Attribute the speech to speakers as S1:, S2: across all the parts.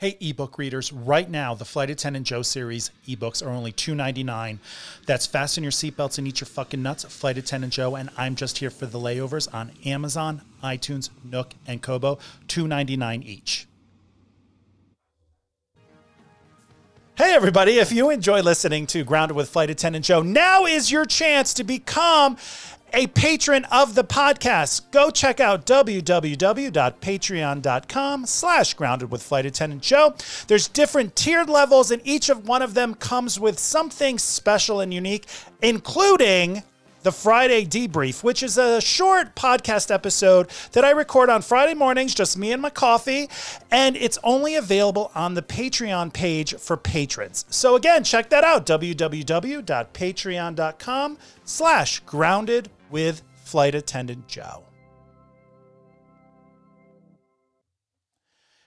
S1: Hey, ebook readers, right now, the Flight Attendant Joe series ebooks are only $2.99. That's fasten your seatbelts and eat your fucking nuts, Flight Attendant Joe, and I'm just here for the layovers on Amazon, iTunes, Nook, and Kobo, $2.99 each. Hey, everybody, if you enjoy listening to Grounded with Flight Attendant Joe, now is your chance to become a patron of the podcast, go check out www.patreon.com slash grounded with flight attendant Joe. There's different tiered levels, and each of one of them comes with something special and unique, including the Friday debrief, which is a short podcast episode that I record on Friday mornings, just me and my coffee, and it's only available on the Patreon page for patrons. So again, check that out, www.patreon.com slash grounded with Flight Attendant Joe.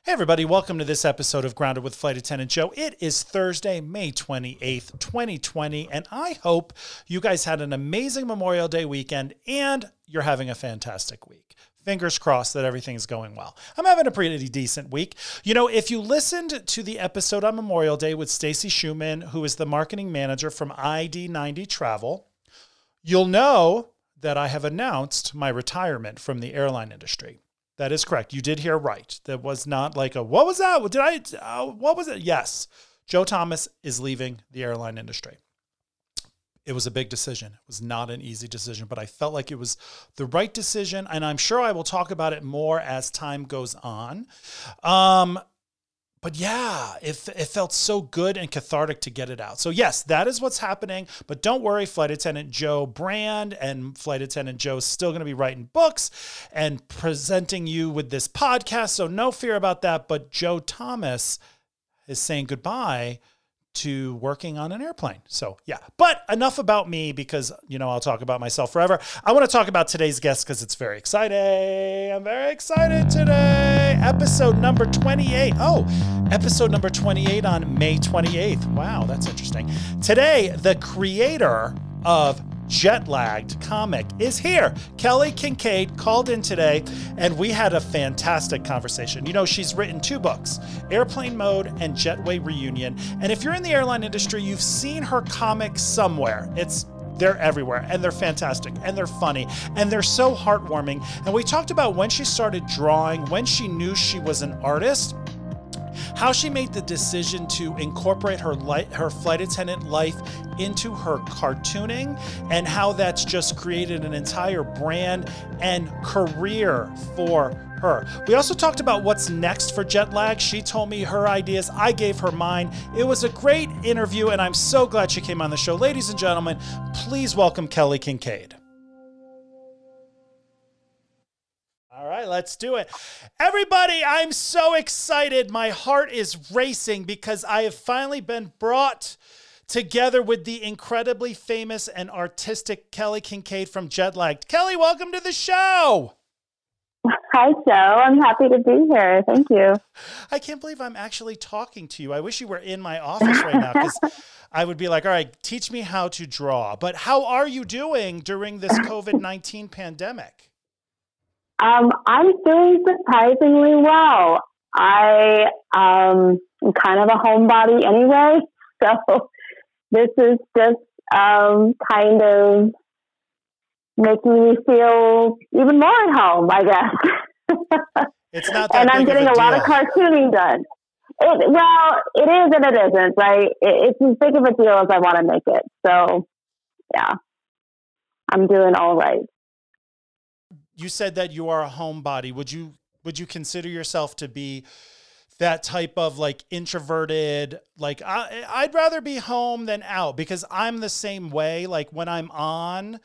S1: Hey, everybody, welcome to this episode of Grounded with Flight Attendant Joe. It is Thursday, May 28th, 2020, and I hope you guys had an amazing Memorial Day weekend and you're having a fantastic week. Fingers crossed that everything's going well. I'm having a pretty decent week. You know, if you listened to the episode on Memorial Day with Stacy Schumann, who is the marketing manager from ID90 Travel, you'll know that I have announced my retirement from the airline industry. That is correct. You did hear right. That was not like a what was that? Did I? Uh, what was it? Yes, Joe Thomas is leaving the airline industry. It was a big decision. It was not an easy decision, but I felt like it was the right decision, and I'm sure I will talk about it more as time goes on. Um, but yeah, it, it felt so good and cathartic to get it out. So, yes, that is what's happening. But don't worry, Flight Attendant Joe Brand and Flight Attendant Joe is still going to be writing books and presenting you with this podcast. So, no fear about that. But Joe Thomas is saying goodbye to working on an airplane. So, yeah. But enough about me because, you know, I'll talk about myself forever. I want to talk about today's guest because it's very exciting. I'm very excited today. Episode number 28. Oh, episode number 28 on May 28th. Wow, that's interesting. Today, the creator of jet lagged comic is here. Kelly Kincaid called in today and we had a fantastic conversation. You know, she's written two books Airplane Mode and Jetway Reunion. And if you're in the airline industry, you've seen her comic somewhere. It's they're everywhere and they're fantastic and they're funny and they're so heartwarming. And we talked about when she started drawing, when she knew she was an artist, how she made the decision to incorporate her light, her flight attendant life into her cartooning, and how that's just created an entire brand and career for her. We also talked about what's next for jet lag. She told me her ideas, I gave her mine. It was a great interview, and I'm so glad she came on the show. Ladies and gentlemen, please welcome Kelly Kincaid. Right, let's do it. Everybody, I'm so excited. My heart is racing because I have finally been brought together with the incredibly famous and artistic Kelly Kincaid from Jetlagged. Kelly, welcome to the show.
S2: Hi, Joe. I'm happy to be here. Thank you.
S1: I can't believe I'm actually talking to you. I wish you were in my office right now because I would be like, all right, teach me how to draw. But how are you doing during this COVID 19 pandemic?
S2: Um, I'm doing surprisingly well. I um, am kind of a homebody anyway, so this is just um, kind of making me feel even more at home, I guess.
S1: It's not
S2: and I'm getting
S1: a,
S2: a, lot of cartooning done. It, well, it is and it isn't, right? It, it's as big of a deal as I want to make it. So, yeah, I'm doing all right
S1: you said that you are a homebody. Would you would you consider yourself to be that type of like introverted like I, i'd rather be home than out because i'm the same way like when i'm on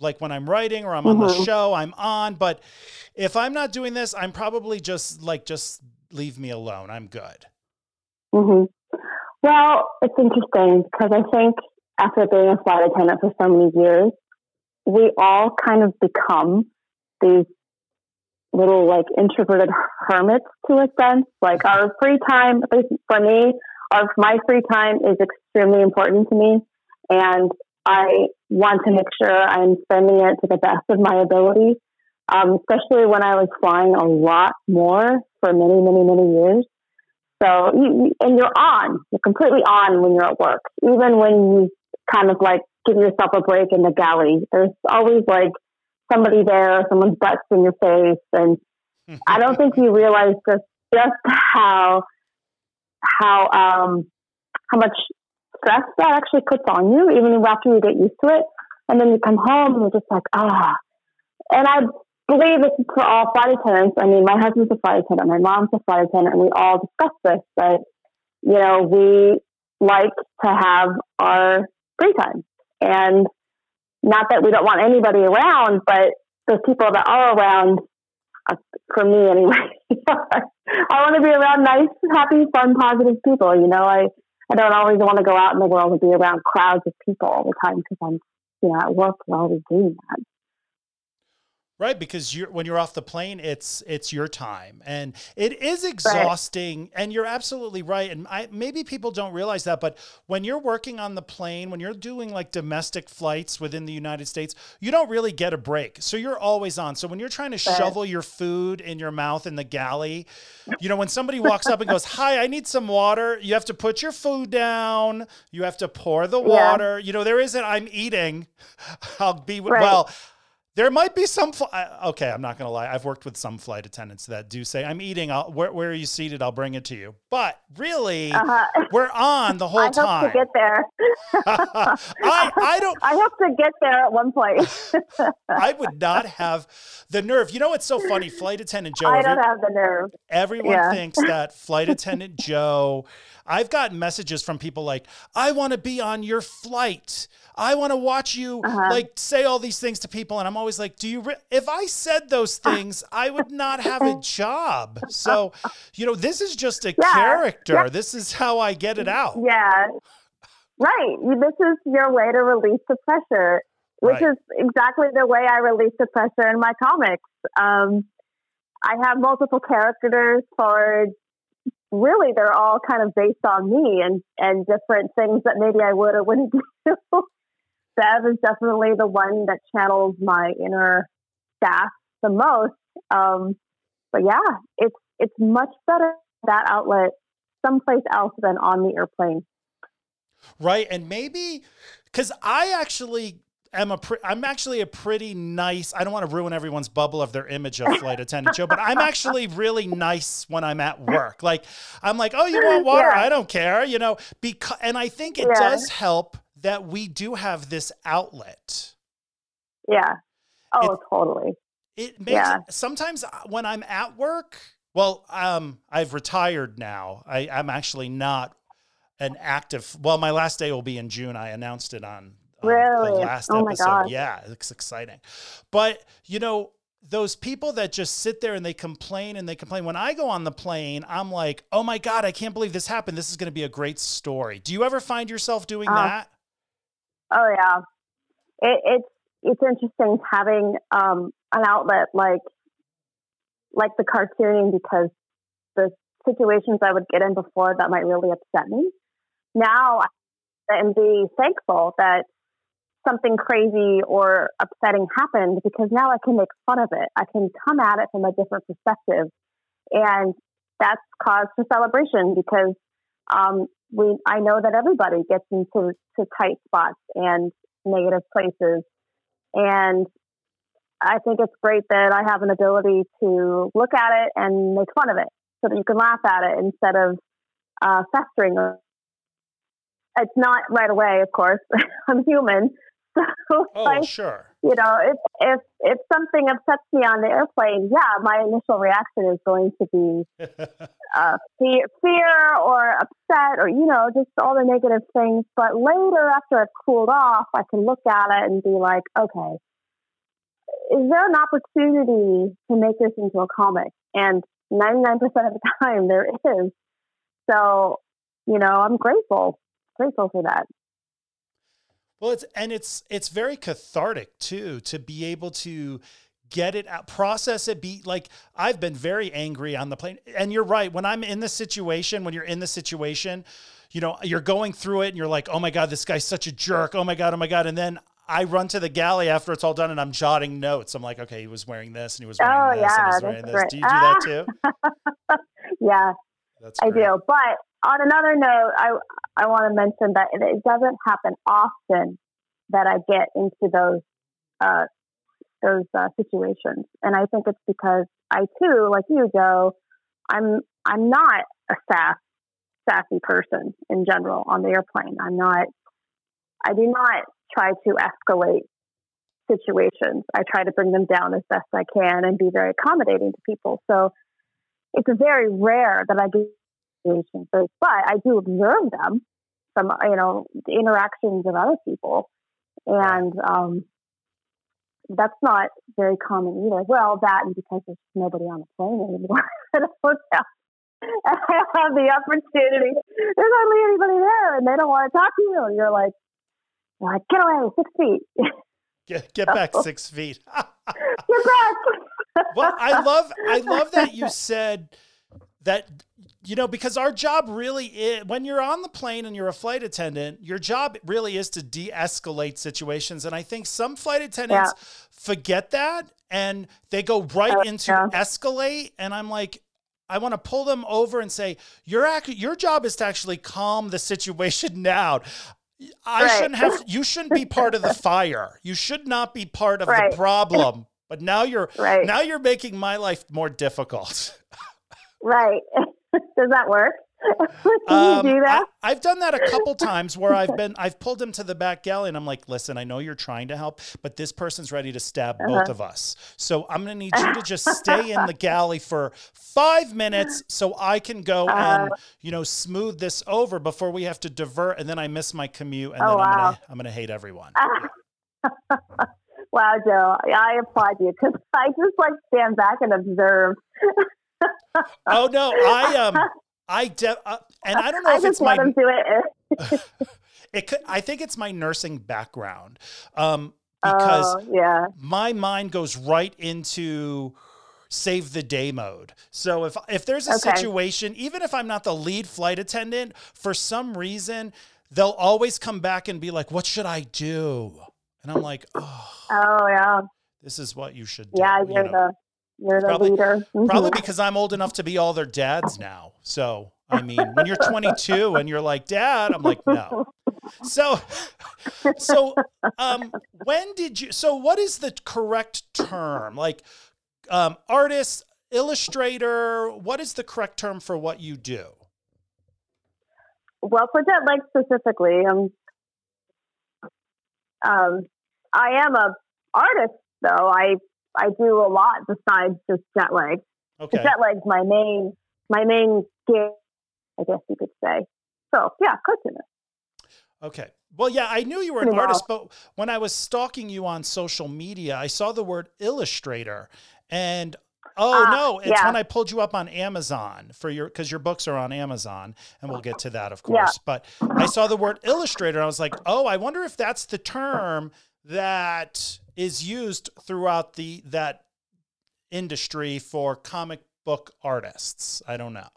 S1: like when i'm writing or i'm mm-hmm. on the mm-hmm. show i'm on but if i'm not doing this i'm probably just like just leave me alone i'm good
S2: mm-hmm. well it's interesting because i think after being a flight attendant for so many years we all kind of become these little like introverted hermits to a sense. Like our free time, for me, our my free time is extremely important to me, and I want to make sure I'm spending it to the best of my ability. Um, especially when I was flying a lot more for many, many, many years. So, you, and you're on, you're completely on when you're at work. Even when you kind of like give yourself a break in the galley, there's always like somebody there, someone's butts in your face. And I don't think you realize just, just how, how, um, how much stress that actually puts on you, even after you get used to it. And then you come home and you're just like, ah. And I believe this is for all flight attendants. I mean, my husband's a flight attendant, my mom's a flight attendant, and we all discuss this. But you know, we like to have our free time, and not that we don't want anybody around, but those people that are around, uh, for me anyway, I want to be around nice, happy, fun, positive people. You know, I I don't always want to go out in the world and be around crowds of people all the time because I'm, you know, at work we're always doing that.
S1: Right, because you're when you're off the plane, it's it's your time, and it is exhausting. Right. And you're absolutely right. And I, maybe people don't realize that, but when you're working on the plane, when you're doing like domestic flights within the United States, you don't really get a break. So you're always on. So when you're trying to right. shovel your food in your mouth in the galley, you know, when somebody walks up and goes, "Hi, I need some water," you have to put your food down. You have to pour the water. Yeah. You know, there isn't. I'm eating. I'll be right. well. There might be some. Fl- okay, I'm not going to lie. I've worked with some flight attendants that do say, "I'm eating. I'll, where, where are you seated? I'll bring it to you." But really, uh-huh. we're on the whole I time.
S2: I hope to get there.
S1: I, I don't.
S2: I hope to get there at one point.
S1: I would not have the nerve. You know what's so funny? Flight attendant Joe.
S2: I don't every, have the nerve.
S1: Everyone yeah. thinks that flight attendant Joe. I've gotten messages from people like, "I want to be on your flight." I want to watch you uh-huh. like say all these things to people. And I'm always like, do you, re- if I said those things, I would not have a job. So, you know, this is just a yeah. character. Yeah. This is how I get it out.
S2: Yeah. Right. This is your way to release the pressure, which right. is exactly the way I release the pressure in my comics. Um, I have multiple characters for really they're all kind of based on me and and different things that maybe I would or wouldn't do. Bev is definitely the one that channels my inner staff the most. Um, but yeah, it's it's much better that outlet someplace else than on the airplane.
S1: Right, and maybe because I actually am a pre- I'm actually a pretty nice. I don't want to ruin everyone's bubble of their image of flight attendant Joe, but I'm actually really nice when I'm at work. Like I'm like, oh, you want water? Yeah. I don't care, you know. Because and I think it yeah. does help that we do have this outlet.
S2: Yeah. Oh, it, totally.
S1: It makes yeah. sometimes uh, when I'm at work, well, um, I've retired now. I, I'm actually not an active. Well, my last day will be in June. I announced it on,
S2: really?
S1: the last
S2: oh
S1: episode.
S2: My God.
S1: Yeah, it's exciting. But you know, those people that just sit there and they complain and they complain. When I go on the plane, I'm like, oh my God, I can't believe this happened. This is going to be a great story. Do you ever find yourself doing uh, that?
S2: Oh yeah, it, it's it's interesting having um, an outlet like like the cartooning because the situations I would get in before that might really upset me. Now I and be thankful that something crazy or upsetting happened because now I can make fun of it. I can come at it from a different perspective, and that's cause for celebration because um, we I know that everybody gets into to tight spots and negative places, and I think it's great that I have an ability to look at it and make fun of it, so that you can laugh at it instead of uh, festering. It's not right away, of course. I'm human,
S1: so oh, like, sure.
S2: You know, if if if something upsets me on the airplane, yeah, my initial reaction is going to be uh, fear, fear or upset or you know just all the negative things. But later, after I've cooled off, I can look at it and be like, okay, is there an opportunity to make this into a comic? And ninety nine percent of the time, there is. So, you know, I'm grateful, grateful for that.
S1: Well, it's and it's it's very cathartic too to be able to get it out, process it, be like I've been very angry on the plane. And you're right, when I'm in the situation, when you're in the situation, you know, you're going through it and you're like, "Oh my god, this guy's such a jerk. Oh my god, oh my god." And then I run to the galley after it's all done and I'm jotting notes. I'm like, "Okay, he was wearing this and he was wearing
S2: oh,
S1: this
S2: yeah,
S1: and he was wearing this." Great. Do you do that too?
S2: yeah.
S1: That's
S2: I
S1: great.
S2: do. But on another note, I I want to mention that it, doesn't happen often that I get into those uh, those uh, situations, and I think it's because I too, like you, Joe, I'm I'm not a sass, sassy person in general on the airplane. I'm not. I do not try to escalate situations. I try to bring them down as best I can and be very accommodating to people. So it's very rare that I get situations, but I do observe them from you know the interactions of other people, and um, that's not very common either. Well, that and because there's nobody on the plane anymore at a hotel. I have the opportunity. There's hardly anybody there, and they don't want to talk to you. And you're like, like get away, six feet.
S1: Get get back six feet.
S2: get back.
S1: well, I love I love that you said that you know because our job really is when you're on the plane and you're a flight attendant your job really is to de-escalate situations and i think some flight attendants
S2: Yeah.
S1: forget that and they go right
S2: Oh,
S1: into
S2: yeah.
S1: escalate and i'm like I want to pull them over and say, "Your act, your job is to actually calm the situation down. I
S2: Right.
S1: shouldn't have. You shouldn't be part of the fire. You should not be part of
S2: Right.
S1: the problem. But now you're
S2: Right.
S1: now you're making my life more difficult.
S2: Right. Does that work? Can
S1: Um,
S2: you do that?
S1: I, have done that a couple times where I've been I've pulled him to the back galley and I'm like, listen, I know you're trying to help, but this person's ready to stab
S2: Uh-huh.
S1: both of us. So I'm gonna need you to just stay in the galley for five minutes so I can go
S2: Uh-huh.
S1: and you know smooth this over before we have to divert and then I miss my commute and
S2: Oh,
S1: then I'm
S2: wow.
S1: gonna I'm gonna hate everyone.
S2: wow, Joe, I applaud you because I just like stand back and observe.
S1: Oh no, I um I de- uh, and I don't know
S2: I
S1: if it's my
S2: it.
S1: it could I think it's my nursing background. Um because
S2: oh, yeah.
S1: my mind goes right into save the day mode. So if if there's a
S2: Okay.
S1: situation, even if I'm not the lead flight attendant, for some reason they'll always come back and be like, "What should I do?" And I'm like, "Oh,
S2: Oh, yeah.
S1: this is what you should do."
S2: Yeah,
S1: you
S2: you're
S1: know?
S2: You're the
S1: Probably-
S2: leader. Mhm.
S1: Probably because I'm old enough to be all their dads now. So, I mean, when you're 22 and you're like, "Dad," I'm like, "No." So, so, um, when did you? So, what is the correct term? Like, um, artist, illustrator. What is the correct term for what you do?
S2: Well, for jet lag specifically, um, um, I am a artist though. I I do a lot besides just jet lag.
S1: Okay.
S2: Jet lag's my main my main gig, I guess you could say. So yeah, cartoonist.
S1: Okay. Well, yeah, I knew you were an
S2: Pretty well.
S1: artist, but when I was stalking you on social media, I saw the word illustrator. And oh
S2: Ah,
S1: no, it's
S2: yeah.
S1: when I pulled you up on Amazon for your because your books are on Amazon, and we'll get to that, of
S2: Yeah.
S1: course. But I saw the word illustrator. I was like, oh, I wonder if that's the term that is used throughout the that industry for comic book artists. I don't know.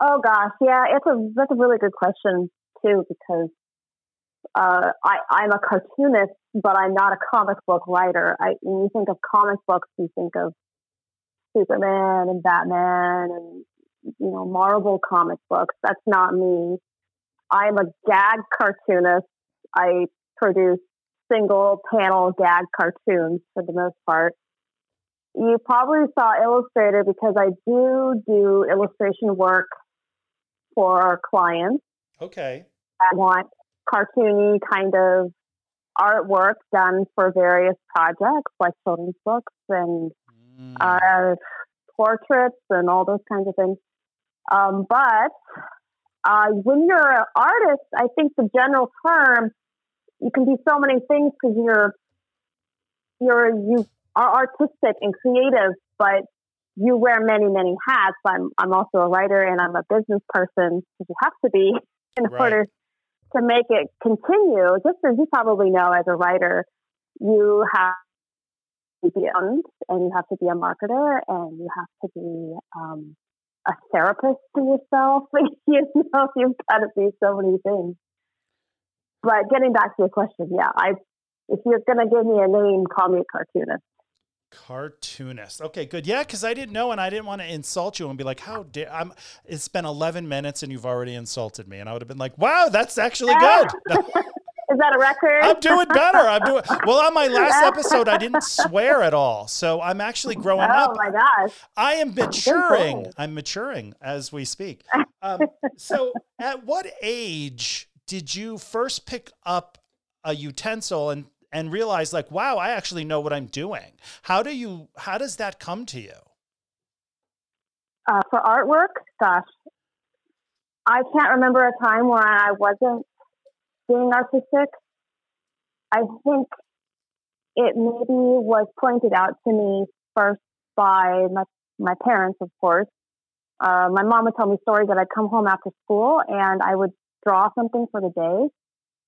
S2: Oh gosh, yeah, it's a that's a really good question too because uh, I I'm a cartoonist, but I'm not a comic book writer. I when you think of comic books, you think of Superman and Batman and you know Marvel comic books. That's not me. I'm a gag cartoonist. I produce single panel gag cartoons for the most part. You probably saw Illustrator because I do do illustration work for our clients
S1: Okay.
S2: I want cartoony kind of artwork done for various projects like children's books and
S1: Mm.
S2: uh, portraits and all those kinds of things. Um, but uh, when you're an artist, I think the general term you can be so many things because you're you're you are artistic and creative, but you wear many many hats. I'm I'm also a writer and I'm a business person because you have to be in
S1: Right.
S2: order to make it continue. Just as you probably know, as a writer, you have to be owned and you have to be a marketer and you have to be um, a therapist to yourself. you know, you've got to be so many things. But getting back to your question, yeah, I if you're gonna give me a name, call me a cartoonist.
S1: Cartoonist. Okay, good. Yeah, because I didn't know and I didn't want to insult you and be like, how dare I'm it's been 11 minutes and you've already insulted me. And I would have been like, wow, that's actually good.
S2: Is that a record?
S1: I'm doing better. I'm doing well on my last episode. I didn't swear at all, so I'm actually growing
S2: oh
S1: up.
S2: Oh my gosh!
S1: I am maturing. I'm maturing as we speak. Um, so, at what age did you first pick up a utensil and and realize like, wow, I actually know what I'm doing? How do you? How does that come to you?
S2: Uh, for artwork, gosh, I can't remember a time where I wasn't being artistic. I think it maybe was pointed out to me first by my, my parents, of course. Uh, my mom would tell me stories that I'd come home after school and I would draw something for the day,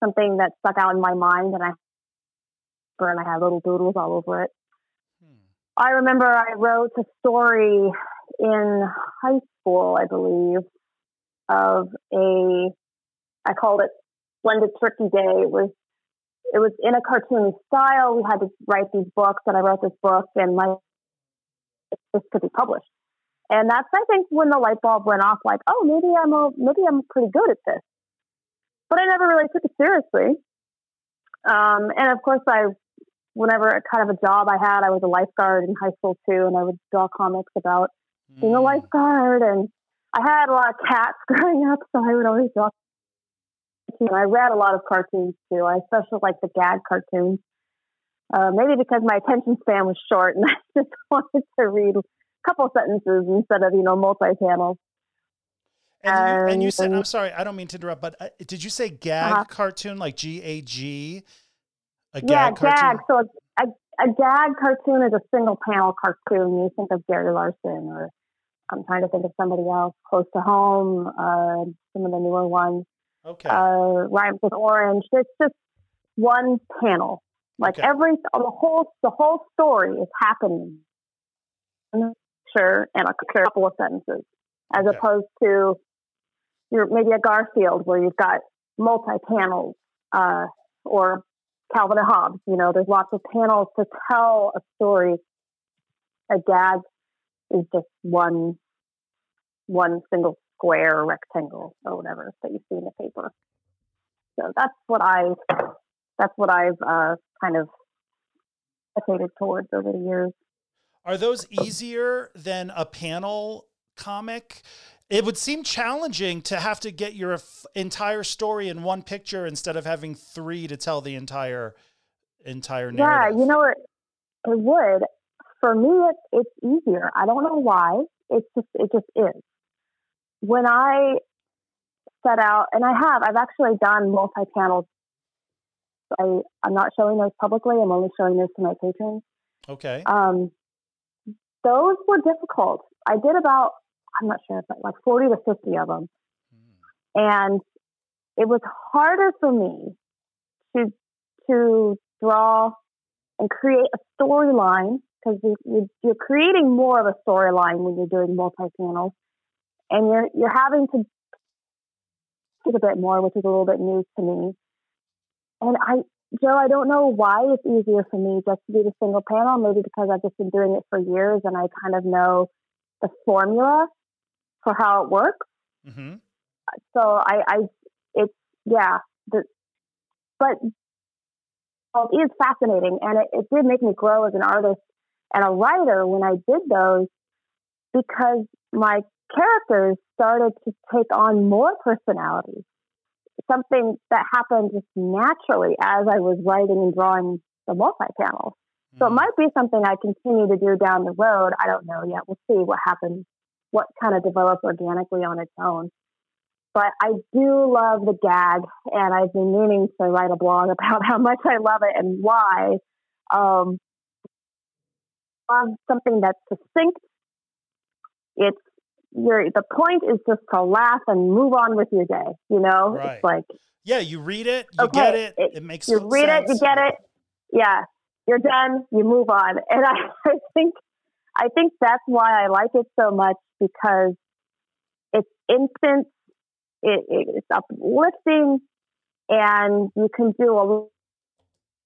S2: something that stuck out in my mind, and I and I had little doodles all over it. Hmm. I remember I wrote a story in high school, I believe, of a I called it Splendid Turkey Day. It was it was in a cartoony style. We had to write these books, and I wrote this book, and my this could be published. And that's I think when the light bulb went off, like, oh, maybe I'm a maybe I'm pretty good at this. But I never really took it seriously. Um, and of course, I whenever kind of a job I had, I was a lifeguard in high school too, and I would draw comics about mm. being a hmm. lifeguard. And I had a lot of cats growing up, so I would always draw I read a lot of cartoons too. I especially like the gag cartoons. Uh, maybe because my attention span was short and I just wanted to read a couple sentences instead of, you know, multi panels.
S1: And, and, you, and you said, I'm sorry, I don't mean to interrupt, but uh, did you say gag uh-huh. cartoon, like G A G?
S2: A gag yeah, cartoon? gag. So a, a, a, gag cartoon is a single panel cartoon. You think of Gary Larson, or I'm trying to think of somebody else close to home, uh, some of the newer ones.
S1: Okay.
S2: Uh, rhymes with orange. It's just one panel. Like okay. every the whole the whole story is happening. Sure, and a couple of sentences, as okay. opposed to your maybe a Garfield where you've got multi panels, uh, or Calvin and Hobbes. You know, there's lots of panels to tell a story. A gag is just one one single square or rectangle or whatever that you see in the paper. So that's what I that's what I've uh, kind of gravitated towards over the years.
S1: Are those easier than a panel comic? It would seem challenging to have to get your entire story in one picture instead of having three to tell the entire entire narrative.
S2: Yeah, you know it. It would. For me, it, it's easier. I don't know why. It's just it just is when I set out, and I have, I've actually done multi panels. I, I'm not showing those publicly. I'm only showing those to my patrons.
S1: Okay.
S2: Um, those were difficult. I did about, I'm not sure, but like 40 to 50 of them. Mm. And it was harder for me to, to draw and create a storyline because you, you're creating more of a storyline when you're doing multi panels and you're you're having to do a bit more, which is a little bit new to me. And I, Joe, I don't know why it's easier for me just to do the single panel. Maybe because I've just been doing it for years and I kind of know the formula for how it works. Mm-hmm. So I, I, it's yeah, the, but well, it is fascinating, and it, it did make me grow as an artist and a writer when I did those because my characters started to take on more personality. Something that happened just naturally as I was writing and drawing the multi panels. So it hmm. might be something I continue to do down the road. I don't know yet. We'll see what happens, what kind of develops organically on its own. But I do love the gag, and I've been meaning to write a blog about how much I love it and why. Um, love something that's succinct. It's you're the point is just to laugh and move on with your day. You know, right. it's like
S1: yeah, you read it, you okay, get it, it, it makes
S2: you read
S1: sense.
S2: it, you get it. Yeah, you're done. You move on, and I, I think I think that's why I like it so much because it's instant, it, it's uplifting, and you can do a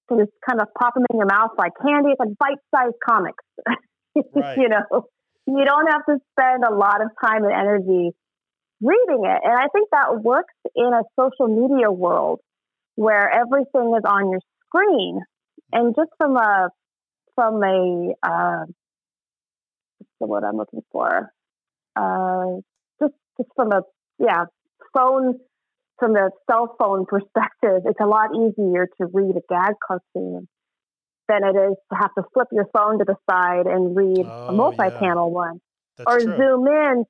S2: to just kind of pop them in your mouth like candy. It's like bite-sized comics.
S1: Right.
S2: you know, you don't have to spend a lot of time and energy reading it. And I think that works in a social media world where everything is on your screen. And just from a from a uh, the word I'm looking for? Uh, just just from a yeah phone from the cell phone perspective, it's a lot easier to read a gag cartoon than it is to have to flip your phone to the side and read
S1: Oh,
S2: a multi-panel one
S1: That's
S2: or
S1: true.
S2: zoom in.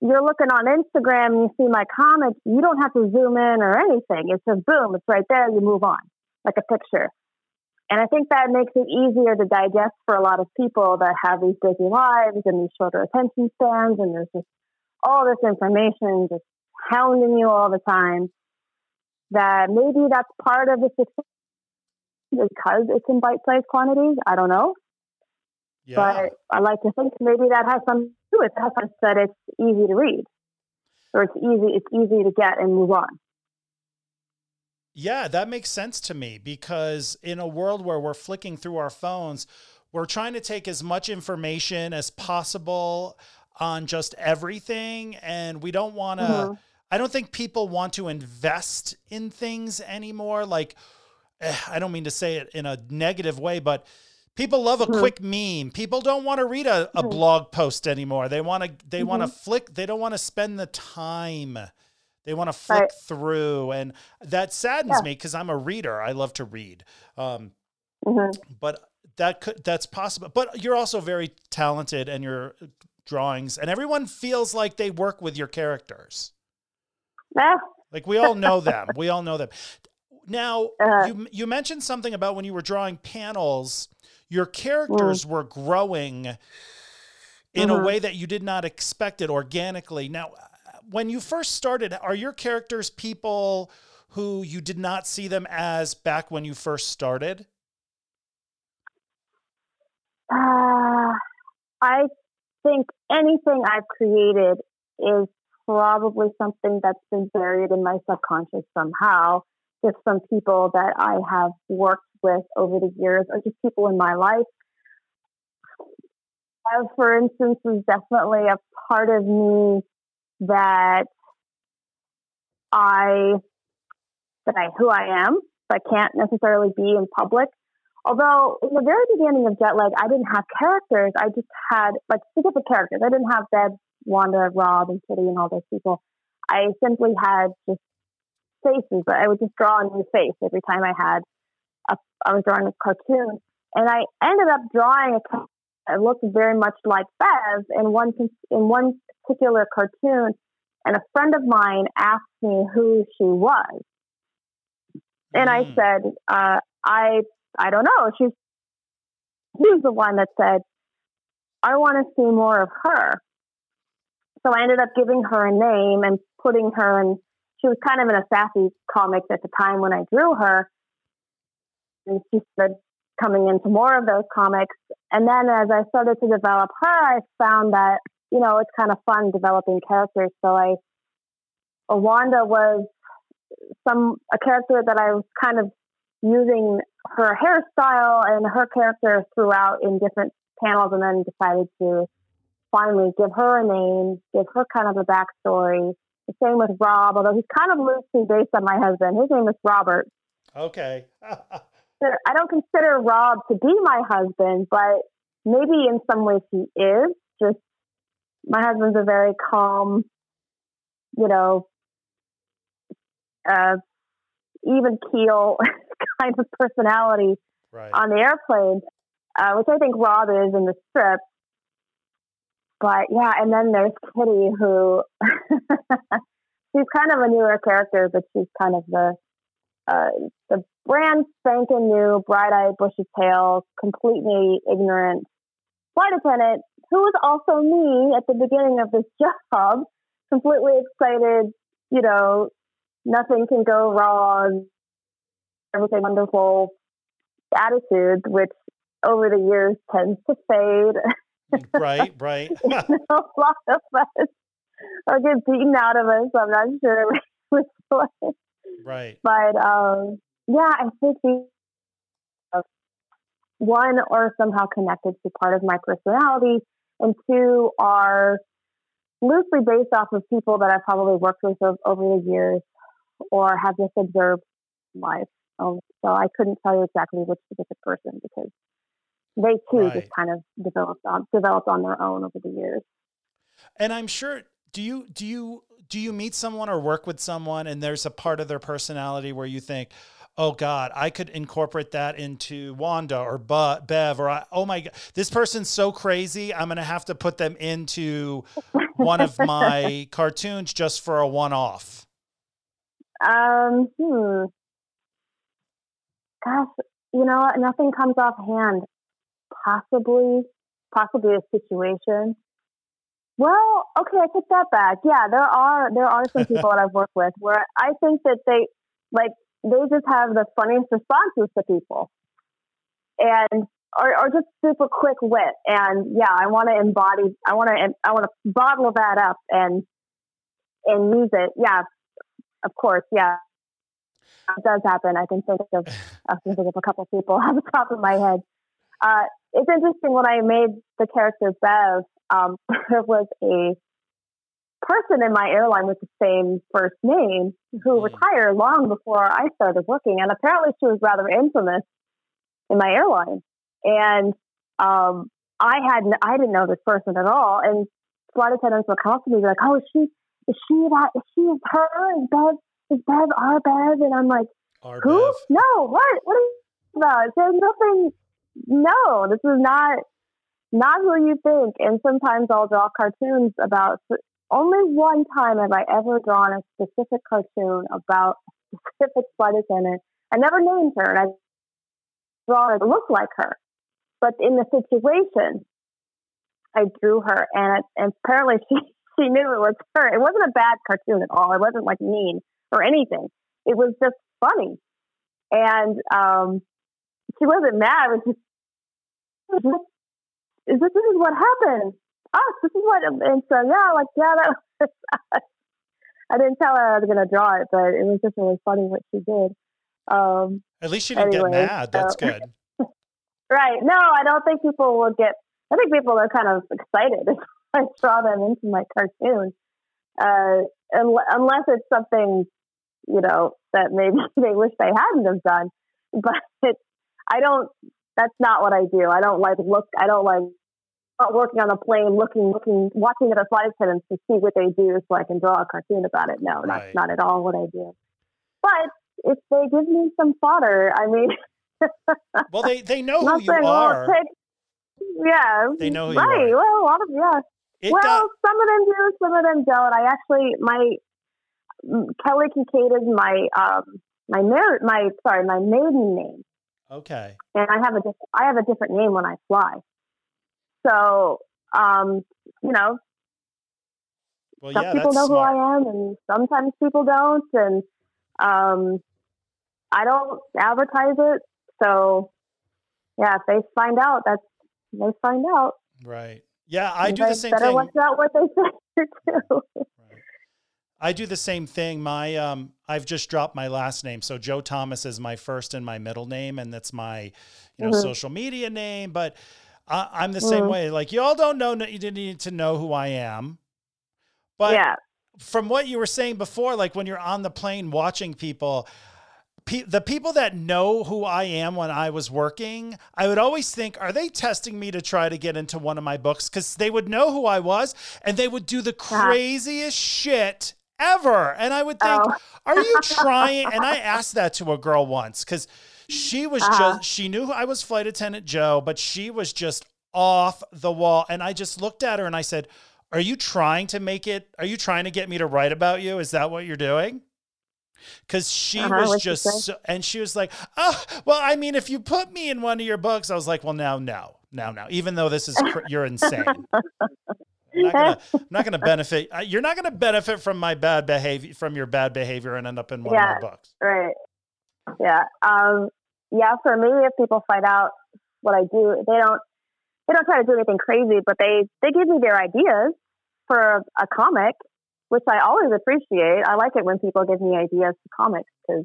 S2: You're looking on Instagram and you see my comments. You don't have to zoom in or anything. It's just boom, it's right there. You move on like a picture. And I think that makes it easier to digest for a lot of people that have these busy lives and these shorter attention spans. And there's just all this information just hounding you all the time. That maybe that's part of the success because it's in bite-sized quantities. I don't know.
S1: yeah.
S2: But I like to think maybe that has something to do with it. That it's easy to read, or it's easy it's easy to get and move on.
S1: Yeah, that makes sense to me because in a world where we're flicking through our phones, we're trying to take as much information as possible on just everything. And we don't want to,
S2: Mhm.
S1: I don't think people want to invest in things anymore. Like, eh, I don't mean to say it in a negative way, but people love a
S2: Mhm.
S1: quick meme. People don't want to read a, a
S2: Mhm.
S1: blog post anymore. They want to, they want to
S2: Mhm.
S1: flick, they don't want to spend the time. They want to flick
S2: Right.
S1: through, and that saddens
S2: Yeah.
S1: me because I'm a reader. I love to read, um,
S2: hmm
S1: but that could that's possible. But you're also very talented, and your drawings, and everyone feels like they work with your characters.
S2: Yeah.
S1: Like we all know them. We all know them. Now
S2: Uh,
S1: you you mentioned something about when you were drawing panels, your characters were growing in a
S2: Mhm.
S1: way that you did not expect it organically. Now, when you first started, are your characters people who you did not see them as back when you first started?
S2: Uh, I think anything I've created is probably something that's been buried in my subconscious somehow. Just from people that I have worked with over the years, or just people in my life. As, for instance, is definitely a part of me that I that I who I am, but can't necessarily be in public. Although in the very beginning of Jet Lag, I didn't have characters. I just had like specific characters. I didn't have Deb, Wanda, Rob, and Kitty, and all those people. I simply had just faces, but I would just draw a new face every time I had a, I was drawing a cartoon, and I ended up drawing a looked very much like Bev in one in one particular cartoon. And a friend of mine asked me who she was, and I
S1: Mm.
S2: said, uh, I I don't know. She's he was the one that said, I want to see more of her. So I ended up giving her a name and putting her in. She was kind of in a sassy comic at the time when I drew her, and she started coming into more of those comics. And then as I started to develop her, I found that you know it's kind of fun developing characters. So I, Wanda was some a character that I was kind of using her hairstyle and her character throughout in different panels, and then decided to finally give her a name, give her kind of a backstory. The same with Rob, although he's kind of loosely based on my husband. His name is Robert.
S1: Okay.
S2: I don't consider Rob to be my husband, but maybe in some ways he is. Just my husband's a very calm, you know, uh, even keel kind of personality
S1: right.
S2: on the airplane, uh, which I think Rob is in the strip. But yeah, and then there's Kitty, who she's kind of a newer character, but she's kind of the uh, the brand spanking new, bright-eyed, bushy-tailed, completely ignorant flight attendant who was also me at the beginning of this job, completely excited. You know, nothing can go wrong, everything wonderful attitude, which over the years tends to fade.
S1: right, right.
S2: a lot of us or get beaten out of us. I'm not sure.
S1: right.
S2: But um, yeah, I think the one are somehow connected to part of my personality, and two are loosely based off of people that I've probably worked with over the years or have just observed life. Um, so I couldn't tell you exactly which specific person because they too right. just kind of developed on developed on their own over the years.
S1: And I'm sure do you do you do you meet someone or work with someone and there's a part of their personality where you think, oh God, I could incorporate that into Wanda or Bev or I, oh my God, this person's so crazy. I'm going to have to put them into one of my cartoons just for a one off.
S2: Um, hmm. Gosh, you know, nothing comes offhand. Possibly, possibly a situation. Well, okay, I take that back. Yeah, there are there are some people that I've worked with where I think that they like they just have the funniest responses to people, and are, or just super quick wit. And yeah, I want to embody. I want to. I want to bottle that up and and use it. Yeah, of course. Yeah, it does happen. I can think of. I can think of a couple of people off the top of my head. Uh, it's interesting when I made the character Bev. Um, there was a person in my airline with the same first name who mm. retired long before I started working. And apparently she was rather infamous in my airline. And um, I had I didn't know this person at all. And flight attendants would come up to me like, "Oh, is she is she that is she is her is Bev is Bev our Bev?" And I'm like,
S1: our
S2: "Who?
S1: Bev.
S2: No, what? What are you about? There's nothing. No, this is not." Not who you think. And sometimes I'll draw cartoons about only one time have I ever drawn a specific cartoon about a specific flight attendant. I never named her, and I draw her to look like her. But in the situation, I drew her, and, it, and apparently she, she knew it was her. It wasn't a bad cartoon at all. It wasn't like mean or anything. It was just funny, and um, she wasn't mad. It was just, is this, this is what happened? oh, this is what, and so yeah, like yeah, that was. I didn't tell her I was going to draw it, but it was just really funny what she did. Um,
S1: At least she didn't anyway, get mad. That's good.
S2: right? No, I don't think people will get. I think people are kind of excited if I draw them into my cartoon, uh, unless it's something you know that maybe they wish they hadn't have done. But I don't. That's not what I do. I don't like look. I don't like not working on a plane, looking, looking, watching the flight attendants to see what they do, so I can draw a cartoon about it. No, right. that's not at all what I do. But if they give me some fodder, I mean,
S1: well, they they know who you are. Take,
S2: yeah,
S1: they know who
S2: right.
S1: you are.
S2: Well, a lot of yeah. It well, some of them do, some of them don't. I actually, my Kelly Kincaid is my um my mar- my sorry my maiden name.
S1: Okay.
S2: And I have a diff- I have a different name when I fly. So, um, you know,
S1: well,
S2: some
S1: yeah,
S2: people know
S1: smart.
S2: who I am, and sometimes people don't, and um, I don't advertise it. So, yeah, if they find out, that's they find out.
S1: Right. Yeah, I do the same
S2: better
S1: thing.
S2: watch out what they say too.
S1: I do the same thing. My um, I've just dropped my last name, so Joe Thomas is my first and my middle name, and that's my, you know, mm-hmm. social media name. But I, am the same mm. way. Like y'all don't know, you didn't need to know who I am. But yeah. from what you were saying before, like when you're on the plane watching people, pe- the people that know who I am when I was working, I would always think, are they testing me to try to get into one of my books? Because they would know who I was and they would do the craziest shit ever. And I would think, oh. are you trying? and I asked that to a girl once because she was uh-huh. just, she knew I was Flight Attendant Joe, but she was just off the wall. And I just looked at her and I said, Are you trying to make it? Are you trying to get me to write about you? Is that what you're doing? Because she uh-huh, was just, so, and she was like, Oh, well, I mean, if you put me in one of your books, I was like, Well, now, no, now, now, even though this is, you're insane. I'm not gonna, I'm not gonna benefit. You're not gonna benefit from my bad behavior, from your bad behavior, and end up in one
S2: yeah,
S1: of my books.
S2: Right. Yeah. Um, yeah. For me, if people find out what I do, they don't they don't try to do anything crazy, but they they give me their ideas for a, a comic, which I always appreciate. I like it when people give me ideas for comics because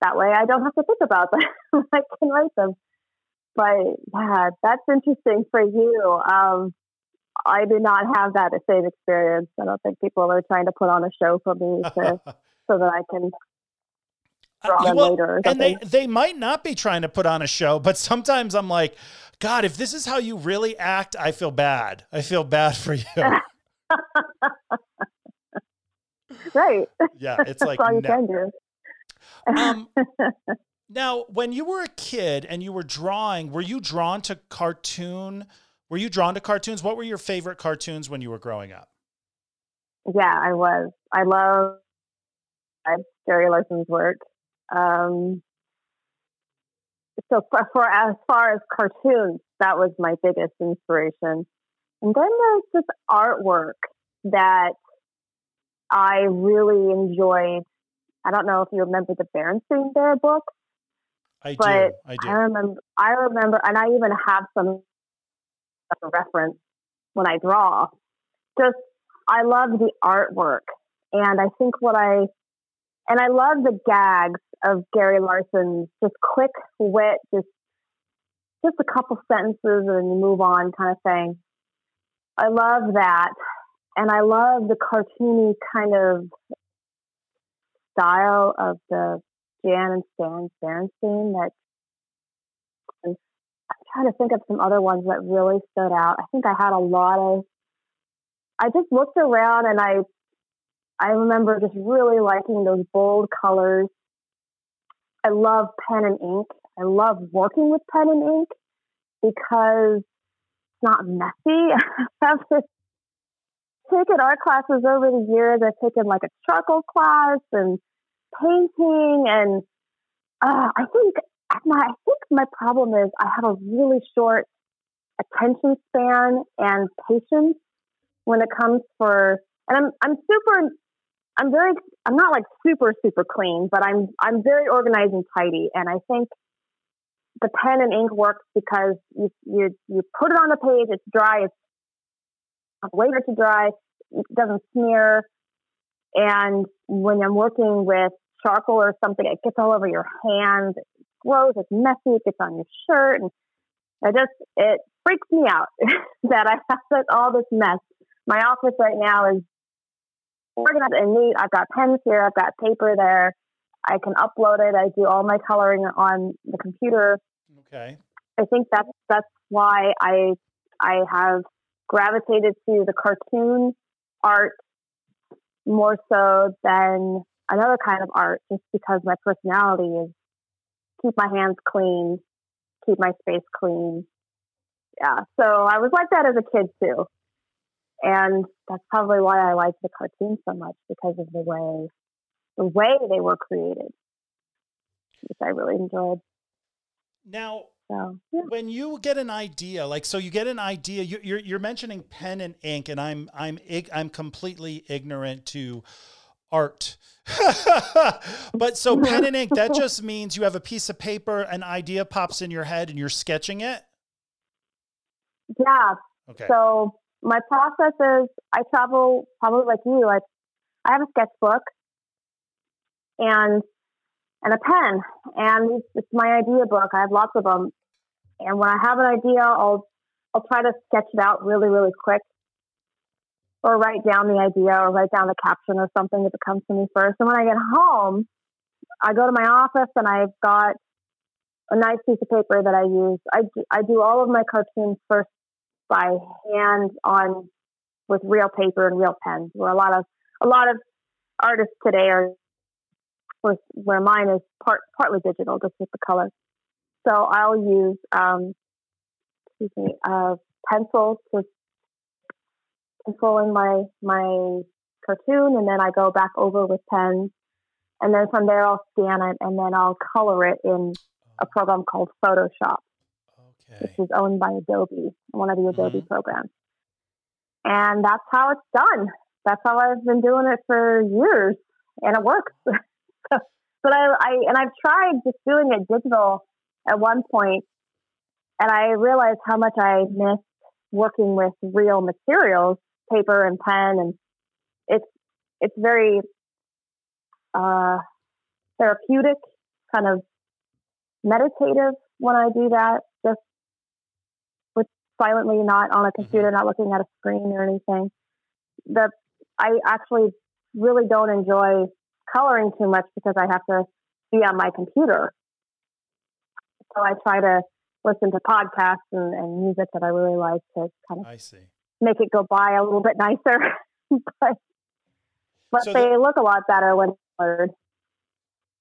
S2: that way I don't have to think about them. I can write them. but yeah, that's interesting for you. Um, I did not have that same experience. I don't think people are trying to put on a show for me to, so that I can draw
S1: Uh, well,
S2: later.
S1: And they they might not be trying to put on a show, but sometimes I'm like, God, if this is how you really act, I feel bad. I feel bad for you.
S2: right.
S1: Yeah, it's like
S2: all you
S1: no.
S2: can do.
S1: Um, now, when you were a kid and you were drawing, were you drawn to cartoon? Were you drawn to cartoons? What were your favorite cartoons when you were growing up?
S2: Yeah, I was. I love Gary Larson's work. Um, so for, for as far as cartoons, that was my biggest inspiration. And then there's this artwork that I really enjoyed. I don't know if you remember the Berenstain Bear book.
S1: I do.
S2: But
S1: I
S2: I
S1: do.
S2: remember, I remember, and I even have some a reference when I draw. Just, I love the artwork, and I think what I, and I love the gags of Gary Larson's just quick wit, just, just a couple sentences and you move on kind of thing. I love that, and I love the cartoony kind of style of the Jan and Stan Berenstain that trying to think of some other ones that really stood out. I think I had a lot of I just looked around and I I remember just really liking those bold colors. I love pen and ink. I love working with pen and ink because it's not messy. I've taken art classes over the years. I've taken like a charcoal class and painting and uh, I think my I think my problem is I have a really short attention span and patience when it comes for and I'm I'm super I'm very I'm not like super super clean, but I'm I'm very organized and tidy and I think the pen and ink works because you you you put it on the page, it's dry, it's wait to dry, it doesn't smear, and when I'm working with charcoal or something, it gets all over your hands. It's messy. It gets on your shirt, and it just it freaks me out that I have all this mess. My office right now is organized and neat. I've got pens here. I've got paper there. I can upload it. I do all my coloring on the computer.
S1: Okay.
S2: I think that's that's why I I have gravitated to the cartoon art more so than another kind of art, just because my personality is keep my hands clean, keep my space clean. Yeah, so I was like that as a kid too, and that's probably why I like the cartoons so much because of the way the way they were created, which I really enjoyed.
S1: Now,
S2: So yeah.
S1: when you get an idea, like so, you get an idea. You, you're you're mentioning pen and ink, and I'm I'm I'm completely ignorant to art. but so pen and ink, that just means you have a piece of paper, an idea pops in your head, and you're sketching it.
S2: Yeah,
S1: Okay.
S2: So my process is I travel probably like you. Like I have a sketchbook and and a pen, and it's, it's my idea book. I have lots of them, and when I have an idea, I'll I'll try to sketch it out really really quick, or write down the idea, or write down the caption or something if it comes to me first. And when I get home, I go to my office and I've got a nice piece of paper that I use. I do, I do all of my cartoons first by hand on with real paper and real pens. Where a lot of a lot of artists today are, where, mine is part partly digital, just with the color. So I'll use um, excuse me, uh, pencil to in my my cartoon, and then I go back over with pens, and then from there I'll scan it, and then I'll color it in a program called Photoshop
S1: Okay.
S2: which is owned by Adobe, one of the Adobe
S1: Mhm.
S2: programs. And that's how it's done. That's how I've been doing it for years, and it works. but I, I and I've tried just doing it digital at one point, and I realized how much I missed working with real materials, paper and pen, and it's it's very uh, therapeutic, kind of meditative when I do that. just with silently not on a computer, not looking at a screen or anything. The I actually really don't enjoy coloring too much because I have to be on my computer. So I try to listen to podcasts and, and music that I really like to kind of
S1: I see.
S2: Make it go by a little bit nicer. but but
S1: So
S2: they
S1: the-
S2: look a lot better when colored.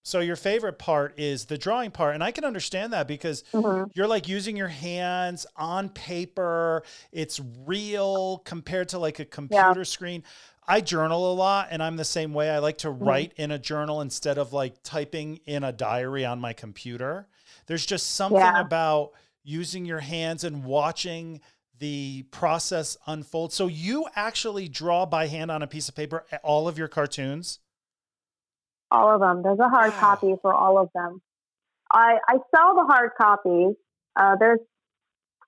S1: So your favorite part is the drawing part, and I can understand that because
S2: Mhm.
S1: you're like using your hands on paper. It's real compared to like a computer screen. I journal a lot and I'm the same way. I like to
S2: Mm-hmm.
S1: write in a journal instead of like typing in a diary on my computer. There's just something
S2: Yeah.
S1: about using your hands and watching the process unfold. So you actually draw by hand on a piece of paper all of your cartoons?
S2: All of them. There's a hard
S1: Wow.
S2: copy for all of them. I I sell the hard copies. Uh, there's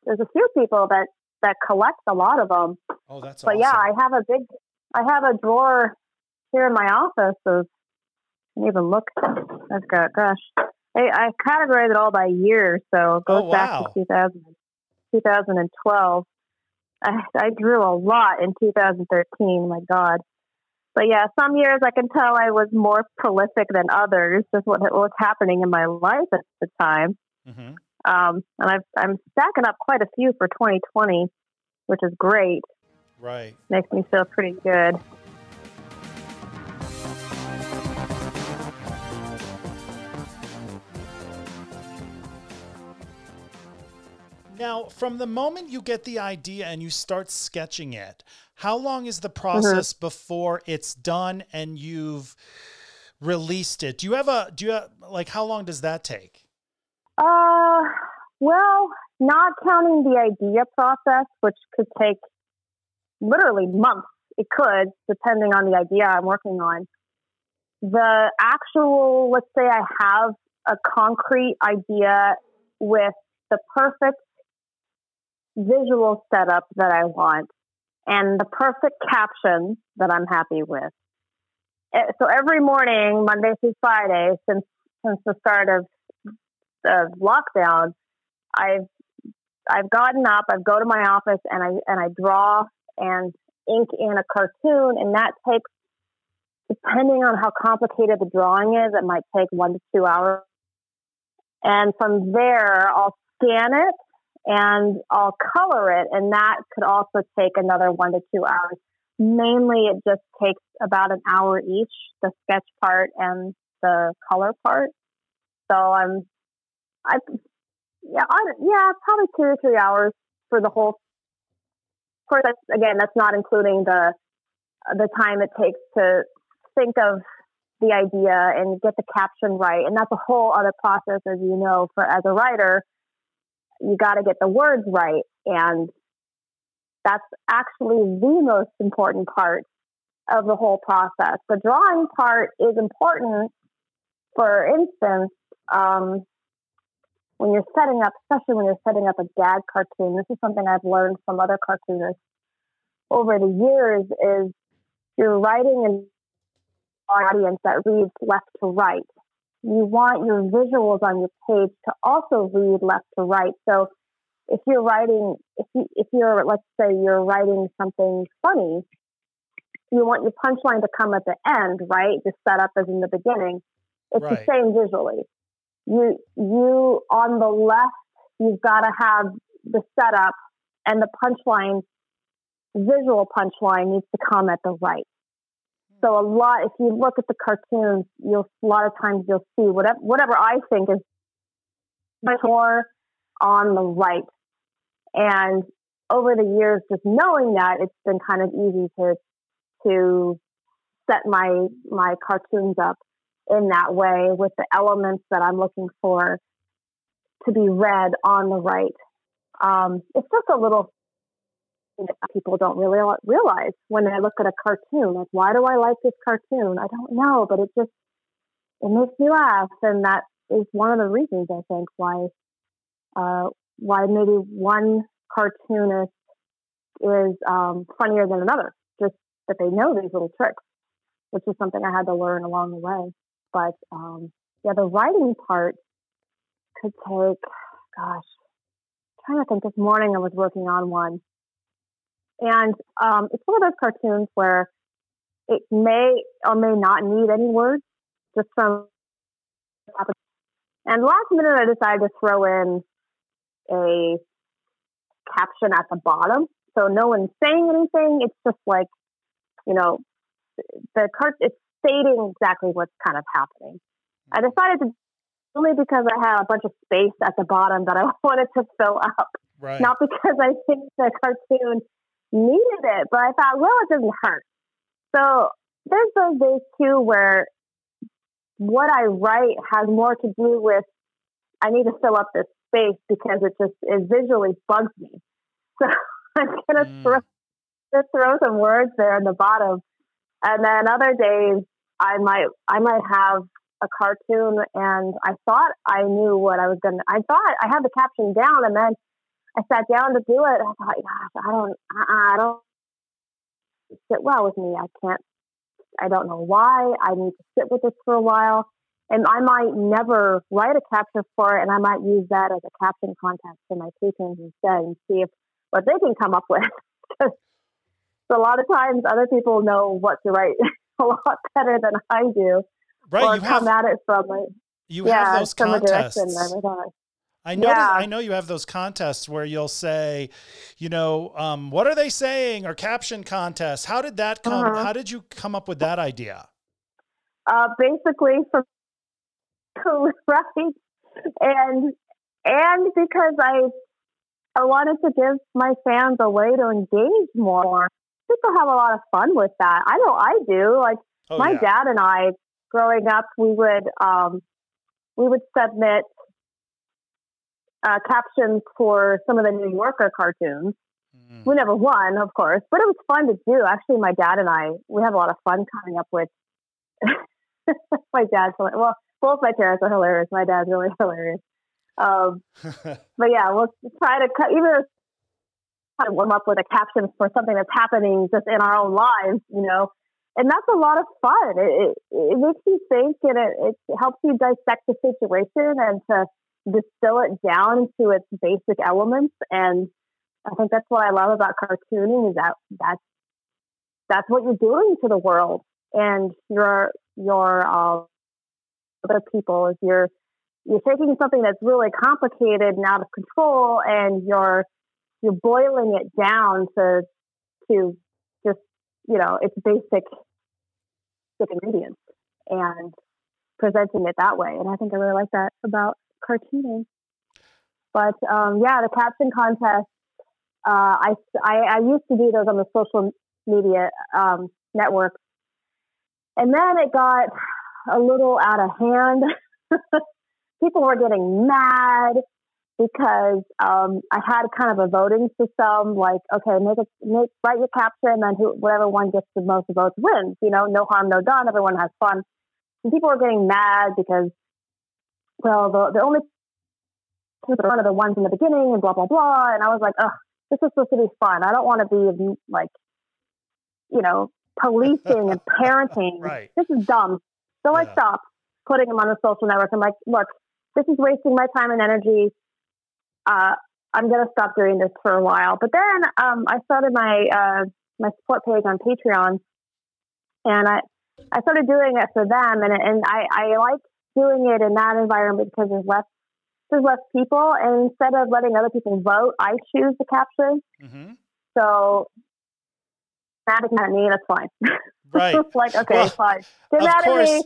S2: there's a few people that that collect a lot of them.
S1: Oh, that's awesome.
S2: But
S1: awesome.
S2: yeah, I have a big, I have a drawer here in my office of. I can't even look. I've got gosh. I, I categorized it all by year, so it goes
S1: Oh,
S2: back to 2000, 2012. I, I drew a lot in 2013. My God. But yeah, some years I can tell I was more prolific than others. Just what was happening in my life at the time.
S1: Mhm.
S2: Um, and I've, I'm stacking up quite a few for 2020, which is great.
S1: Right.
S2: Makes me feel pretty good.
S1: Now, from the moment you get the idea and you start sketching it, how long is the process before it's done and you've released it? Do you have a do you have like how long does that take?
S2: Uh, well, not counting the idea process, which could take literally months. It could, depending on the idea I'm working on. The actual, let's say I have a concrete idea with the perfect visual setup that I want and the perfect caption that I'm happy with. Eh, So every morning, Monday through Friday, since since the start of the lockdown, I've I've gotten up, I've go to my office and I and I draw and ink in a cartoon and that takes depending on how complicated the drawing is, it might take one to two hours. And from there I'll scan it and I'll color it and that could also take another one to two hours. Mainly it just takes about an hour each, the sketch part and the color part. So I'm I yeah, I, yeah, probably two or three hours for the whole. Of course, that's again, that's not including the the time it takes to think of the idea and get the caption right, and that's a whole other process, as you know. For as a writer, you got to get the words right, and that's actually the most important part of the whole process. The drawing part is important. For instance, um, when you're setting up, especially when you're setting up a gag cartoon, this is something I've learned from other cartoonists over the years is you're writing an audience that reads left to right. You want your visuals on your page to also read left to right. So if you're writing, if you, if you're, let's say you're writing something funny, you want your punchline to come at the end, right? The setup is in the beginning. It's
S1: Right.
S2: the same visually you you on the left you've got to have the setup and the punchline visual punchline needs to come at the right so a lot if you look at the cartoons you'll a lot of times you'll see whatever whatever i think is more on the right and over the years just knowing that it's been kind of easy to to set my my cartoons up in that way with the elements that I'm looking for to be read on the right. Um, it's just a little thing that people don't really realize when they look at a cartoon. Like, why do I like this cartoon? I don't know, but it just it makes me laugh, and that is one of the reasons I think why uh, why maybe one cartoonist is um, funnier than another. Just that they know these little tricks, which is something I had to learn along the way. But um, yeah, the writing part could take, gosh, trying to think. This morning I was working on one, and um, it's one of those cartoons where it may or may not need any words, just from. And last minute, I decided to throw in a caption at the bottom, so no one's saying anything. It's just like, you know, the cart. It's stating exactly what's kind of happening. I decided to only because I had a bunch of space at the bottom that I wanted to fill up.
S1: Right.
S2: Not because I think the cartoon needed it, but I thought, well, it doesn't hurt. So there's those days too where what I write has more to do with I need to fill up this space because it just it visually bugs me. So I'm gonna
S1: Mm.
S2: throw just throw some words there in the bottom, and then other days I might I might have a cartoon and I thought I knew what I was gonna. I thought I had the caption down, and then I sat down to do it. I thought, gosh, I don't, uh-uh, I don't sit well with me. I can't. I don't know why. I need to sit with this for a while, and I might never write a caption for it, and I might use that as a caption contest for my patrons instead, and see if what they can come up with. 'Cause a lot of times, other people know what to write a lot better than I do,
S1: Right.
S2: or
S1: You
S2: come
S1: have
S2: at it from a
S1: you
S2: yeah
S1: have those
S2: from a
S1: contests.
S2: direction. I never thought.
S1: I know.
S2: Yeah.
S1: I know you have those contests where you'll say, you know, um, what are they saying or caption contests. How did that come?
S2: Uh-huh.
S1: How did you come up with that idea?
S2: uh, basically from right and and because I I wanted to give my fans a way to engage more. People have a lot of fun with that. I know I do. Like
S1: Oh,
S2: my
S1: yeah.
S2: dad and I, growing up, we would um, we would submit uh, captions for some of the New Yorker cartoons.
S1: Mm.
S2: We never won, of course, but it was fun to do. Actually, my dad and I, we have a lot of fun coming up with. my dad's well, both my parents are hilarious. My dad's really hilarious. Um, but yeah, we'll try to cut either try to warm up with a caption for something that's happening just in our own lives, you know. And that's a lot of fun. It, it, it makes you think and it, it helps you dissect the situation and to distill it down to its basic elements. And I think that's what I love about cartooning is that that's that's what you're doing to the world and your your uh, other people is you're you're taking something that's really complicated and out of control and you're you're boiling it down to to just you know its basic basic ingredients and presenting it that way and i think i really like that about cartooning but um, yeah the caption contest uh, I, I i used to do those on the social media um, network and then it got a little out of hand people were getting mad because um, I had kind of a voting system, like okay, make it make write your caption, and who, whatever one gets the most votes wins. You know, no harm, no done. Everyone has fun. And people were getting mad because, well, the the only one of the ones in the beginning, and blah blah blah. And I was like, ugh, this is supposed to be fun. I don't want to be like, you know, policing and parenting.
S1: Right.
S2: This is dumb. So I stopped putting them on the social network. I'm like, look, this is wasting my time and energy. Uh, I'm going to stop doing this for a while. But then um, I started my uh, my support page on Patreon, and I I started doing it for them, and and I, I like doing it in that environment because there's less there's less people, and instead of letting other people vote, I choose the caption.
S1: hmm
S2: So mad at me, that's fine.
S1: Right.
S2: like okay,
S1: Well,
S2: fine.
S1: Of course,
S2: at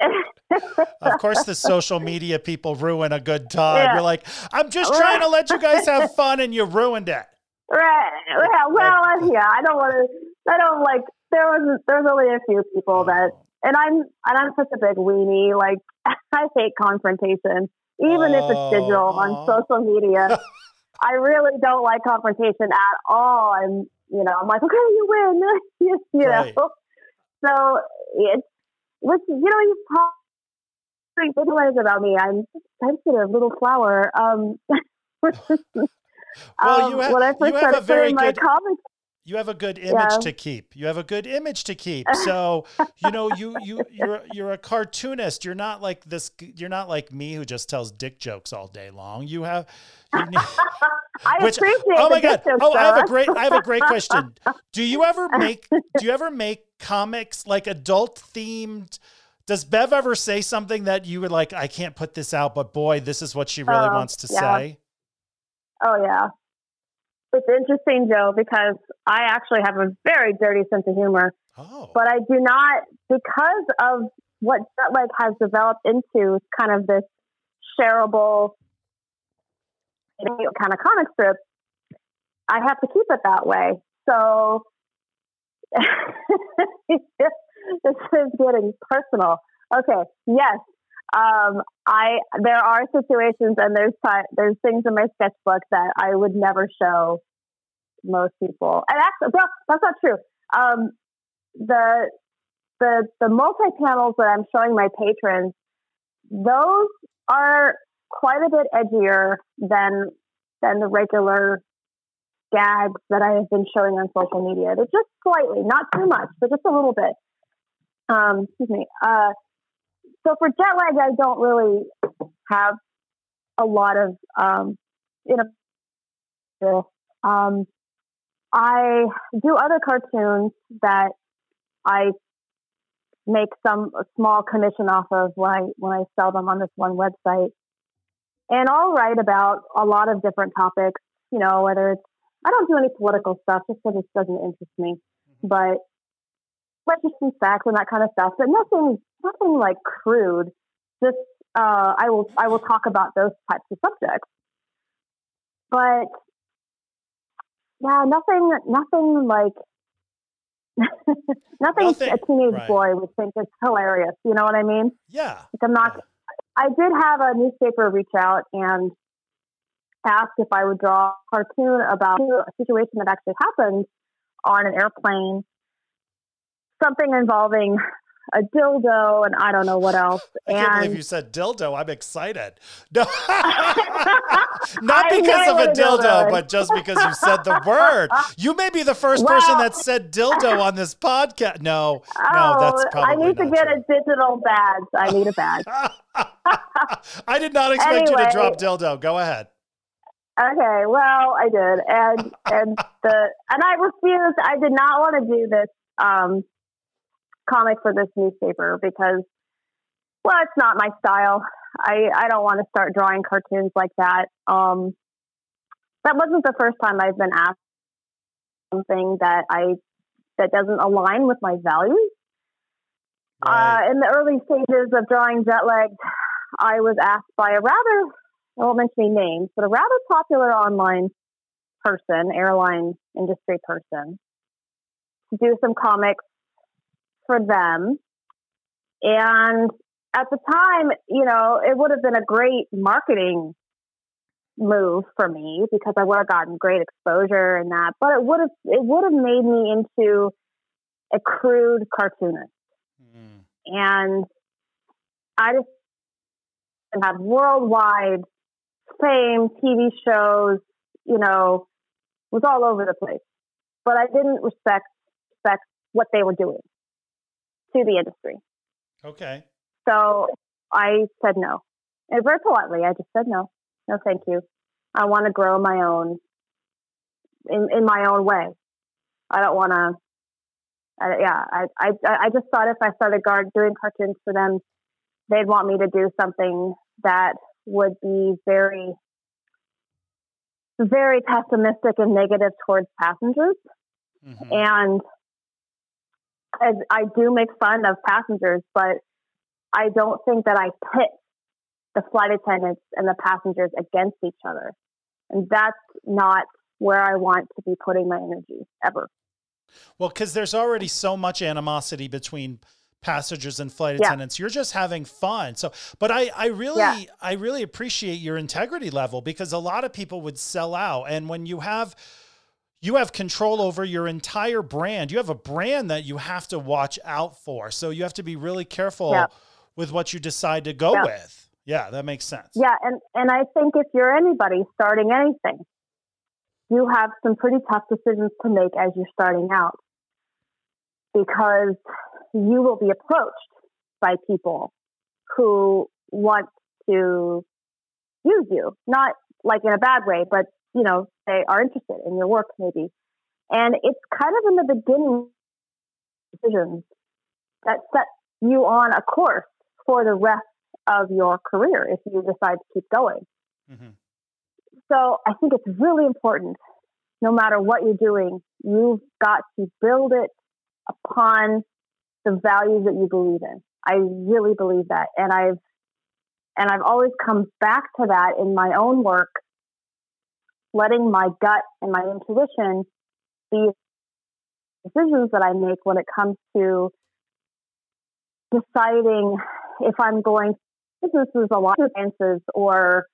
S2: me.
S1: of course, the social media people ruin a good time.
S2: Yeah.
S1: You're like, I'm just trying to let you guys have fun, and you ruined it.
S2: Right. Yeah. Well, uh, yeah. I don't want to. I don't like. There was. There's only a few people that, and I'm. And I'm such a big weenie. Like I hate confrontation, even if it's digital
S1: Oh,
S2: on social media. I really don't like confrontation at all. I'm. You know. I'm like, okay, you win. you know.
S1: Right.
S2: So it's. Which you know you think what is about me. I'm sensitive little flower. Um.
S1: Well,
S2: um,
S1: you have-
S2: when I first started
S1: a very
S2: putting my
S1: good- you have a good image
S2: Yeah.
S1: to keep. You have a good image to keep. So, you know, you you you're you're a cartoonist. You're not like this you're not like me who just tells dick jokes all day long. You have you need,
S2: I
S1: which
S2: appreciate
S1: Oh my god.
S2: jokes,
S1: Oh, I have a great I have a great question. Do you ever make do you ever make comics like adult themed does Bev ever say something that you would like I can't put this out but boy this is what she really
S2: Oh,
S1: wants to
S2: yeah.
S1: say?
S2: Oh yeah. It's interesting, Joe, because I actually have a very dirty sense of humor,
S1: Oh.
S2: but I do not because of what Jetlag has developed into kind of this shareable you know, kind of comic strip. I have to keep it that way. So this is getting personal. Okay, yes, um, I there are situations and there's there's things in my sketchbook that I would never show most people. And actually, well, that's not true. Um, the the the multi panels that I'm showing my patrons, those are quite a bit edgier than than the regular gags that I have been showing on social media. They're just slightly, not too much, but just a little bit. Um, excuse me. Uh, so for jet lag, I don't really have a lot of um, you know. Um, I do other cartoons that I make some a small commission off of when I when I sell them on this one website, and I'll write about a lot of different topics. You know, whether it's I don't do any political stuff just because it doesn't interest me, but like just some facts and that kind of stuff. But nothing, nothing like crude. Just uh, I will I will talk about those types of subjects, but yeah, nothing, nothing like. nothing,
S1: Nothing-
S2: a teenage
S1: right.
S2: boy would think is hilarious. You know what I mean?
S1: Yeah.
S2: Like I'm not. I did have a newspaper reach out and ask if I would draw a cartoon about a situation that actually happened on an airplane, something involving a dildo and I don't know what else.
S1: I can't believe
S2: and
S1: you said dildo. I'm excited. No, not because of a
S2: dildo
S1: dildo, but just because you said the word. You may be the first person that said dildo on this podcast. No, no,
S2: oh,
S1: that's
S2: I need to get
S1: true.
S2: a digital badge. I need a badge.
S1: I did not expect you to drop dildo. Go ahead.
S2: Okay, well, I did, and and the and I refused. I did not want to do this um, comic for this newspaper because, well, it's not my style. I I don't want to start drawing cartoons like that. Um, that wasn't the first time I've been asked something that I that doesn't align with my values.
S1: Right.
S2: Uh, in the early stages of drawing jet lagged, I was asked by a rather, I won't mention any names, but a rather popular online person, airline industry person, to do some comics for them. And at the time, you know, it would have been a great marketing move for me because I would have gotten great exposure and that, but it would have it would have made me into a crude cartoonist
S1: Mm.
S2: and I just had worldwide fame, TV shows, you know, was all over the place. But I didn't respect respect what they were doing to the industry.
S1: Okay.
S2: So I said no. And very politely, I just said no. No, thank you. I want to grow my own in in my own way. I don't want to. Yeah, I, I I just thought if I started guard doing cartoons for them, they'd want me to do something that would be very very pessimistic and negative towards passengers
S1: Mhm.
S2: and I, I do make fun of passengers, but I don't think that I pit the flight attendants and the passengers against each other. And that's not where I want to be putting my energy ever.
S1: Well, because there's already so much animosity between passengers and flight
S2: Yeah.
S1: attendants. You're just having fun. So, but I, I really,
S2: Yeah.
S1: I really appreciate your integrity level because a lot of people would sell out. And when you have, you have control over your entire brand. You have a brand that you have to watch out for. So you have to be really careful
S2: Yeah.
S1: with what you decide to go
S2: Yeah.
S1: with. Yeah, that makes sense.
S2: Yeah, and, and I think if you're anybody starting anything, you have some pretty tough decisions to make as you're starting out because you will be approached by people who want to use you, not like in a bad way, but you know, they are interested in your work maybe. And it's kind of in the beginning decisions that set you on a course for the rest of your career if you decide to keep going. Mm-hmm. So I think it's really important, no matter what you're doing, you've got to build it upon the values that you believe in. I really believe that. And I've and I've always come back to that in my own work, letting my gut and my intuition be decisions that I make when it comes to deciding if I'm going businesses alliances or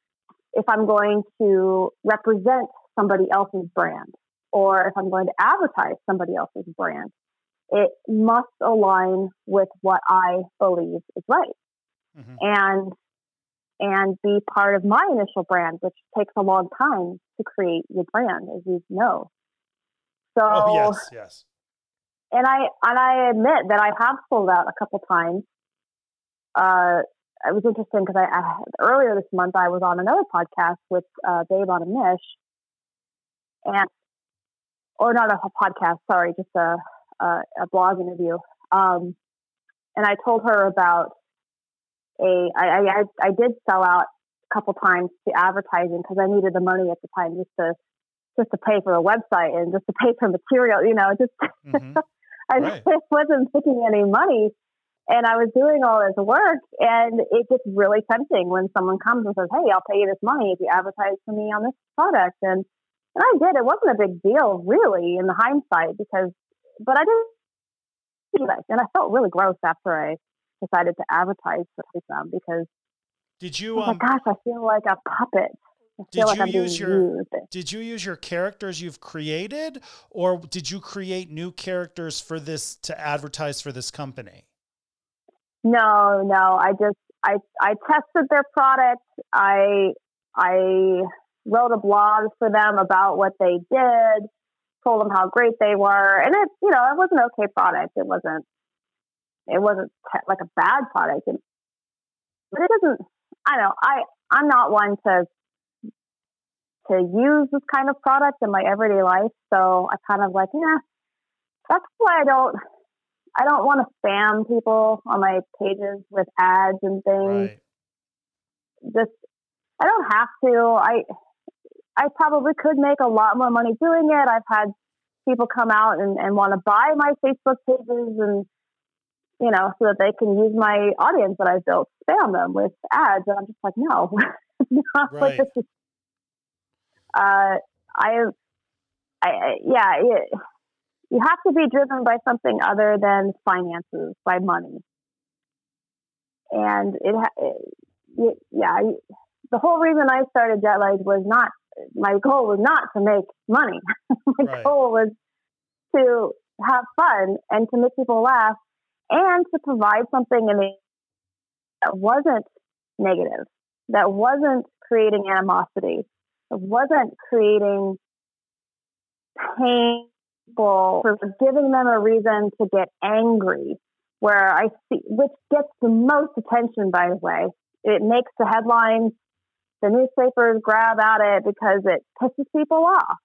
S2: if I'm going to represent somebody else's brand or if I'm going to advertise somebody else's brand. It must align with what I believe is right. Mm-hmm. And and be part of my initial brand, which takes a long time to create your brand, as you know. So
S1: oh, yes, yes.
S2: And I and I admit that I have sold out a couple times. Uh, it was interesting because I, I, earlier this month I was on another podcast with uh, Babe on a Mish, and or not a podcast, sorry, just a a, a blog interview. Um, and I told her about a I, I I did sell out a couple times to advertising because I needed the money at the time just to just to pay for a website and just to pay for material. You know, just mm-hmm. I right. wasn't making any money. And I was doing all this work, and it gets really tempting when someone comes and says, "Hey, I'll pay you this money if you advertise for me on this product." And and I did. It wasn't a big deal, really, in the hindsight, because but I didn't. And I felt really gross after I decided to advertise for them because
S1: did you?
S2: Um, gosh, I feel like a puppet.
S1: did like you I'm use your used. Did you use your characters you've created, or did you create new characters for this to advertise for this company?
S2: No, no. I just I I tested their product. I I wrote a blog for them about what they did, told them how great they were, and it you know it was an okay product. It wasn't it wasn't like a bad product, and, but it doesn't. I know I I'm not one to to use this kind of product in my everyday life, so I kind of like yeah. That's why I don't I don't want to spam people on my pages with ads and things. Right. Just I don't have to. I I probably could make a lot more money doing it. I've had people come out and, and want to buy my Facebook pages and you know, so that they can use my audience that I've built, spam them with ads. And I'm just like, no, not right. like this is, uh, I, I, yeah, it, you have to be driven by something other than finances, by money. And it, it yeah, the whole reason I started Jetlag was not, my goal was not to make money. my right. goal was to have fun and to make people laugh and to provide something in the that wasn't negative, that wasn't creating animosity, that wasn't creating painful, for giving them a reason to get angry. Where I see, which gets the most attention, by the way, it makes the headlines. The newspapers grab at it because it pisses people off,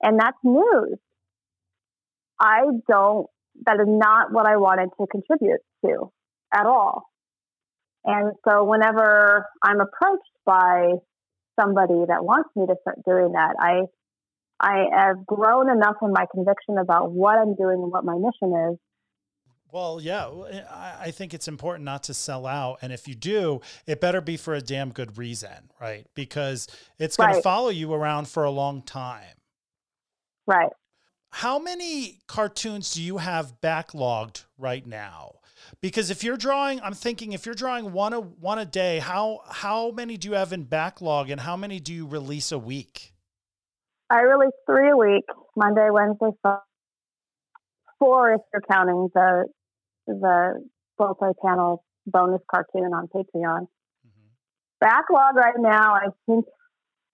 S2: and that's news. I don't that is not what I wanted to contribute to at all. And so whenever I'm approached by somebody that wants me to start doing that, I I have grown enough in my conviction about what I'm doing and what my mission is.
S1: Well, yeah, eh, I think it's important not to sell out. And if you do, it better be for a damn good reason, right? Because it's going right. to follow you around for a long time.
S2: Right
S1: how many cartoons do you have backlogged right now? Because if you're drawing, I'm thinking if you're drawing one a one a day, how how many do you have in backlog, and how many do you release a week?
S2: I release three a week: Monday, Wednesday, Friday. Four if you're counting the the multi-panel bonus cartoon on Patreon. Mm-hmm. Backlog right now, I think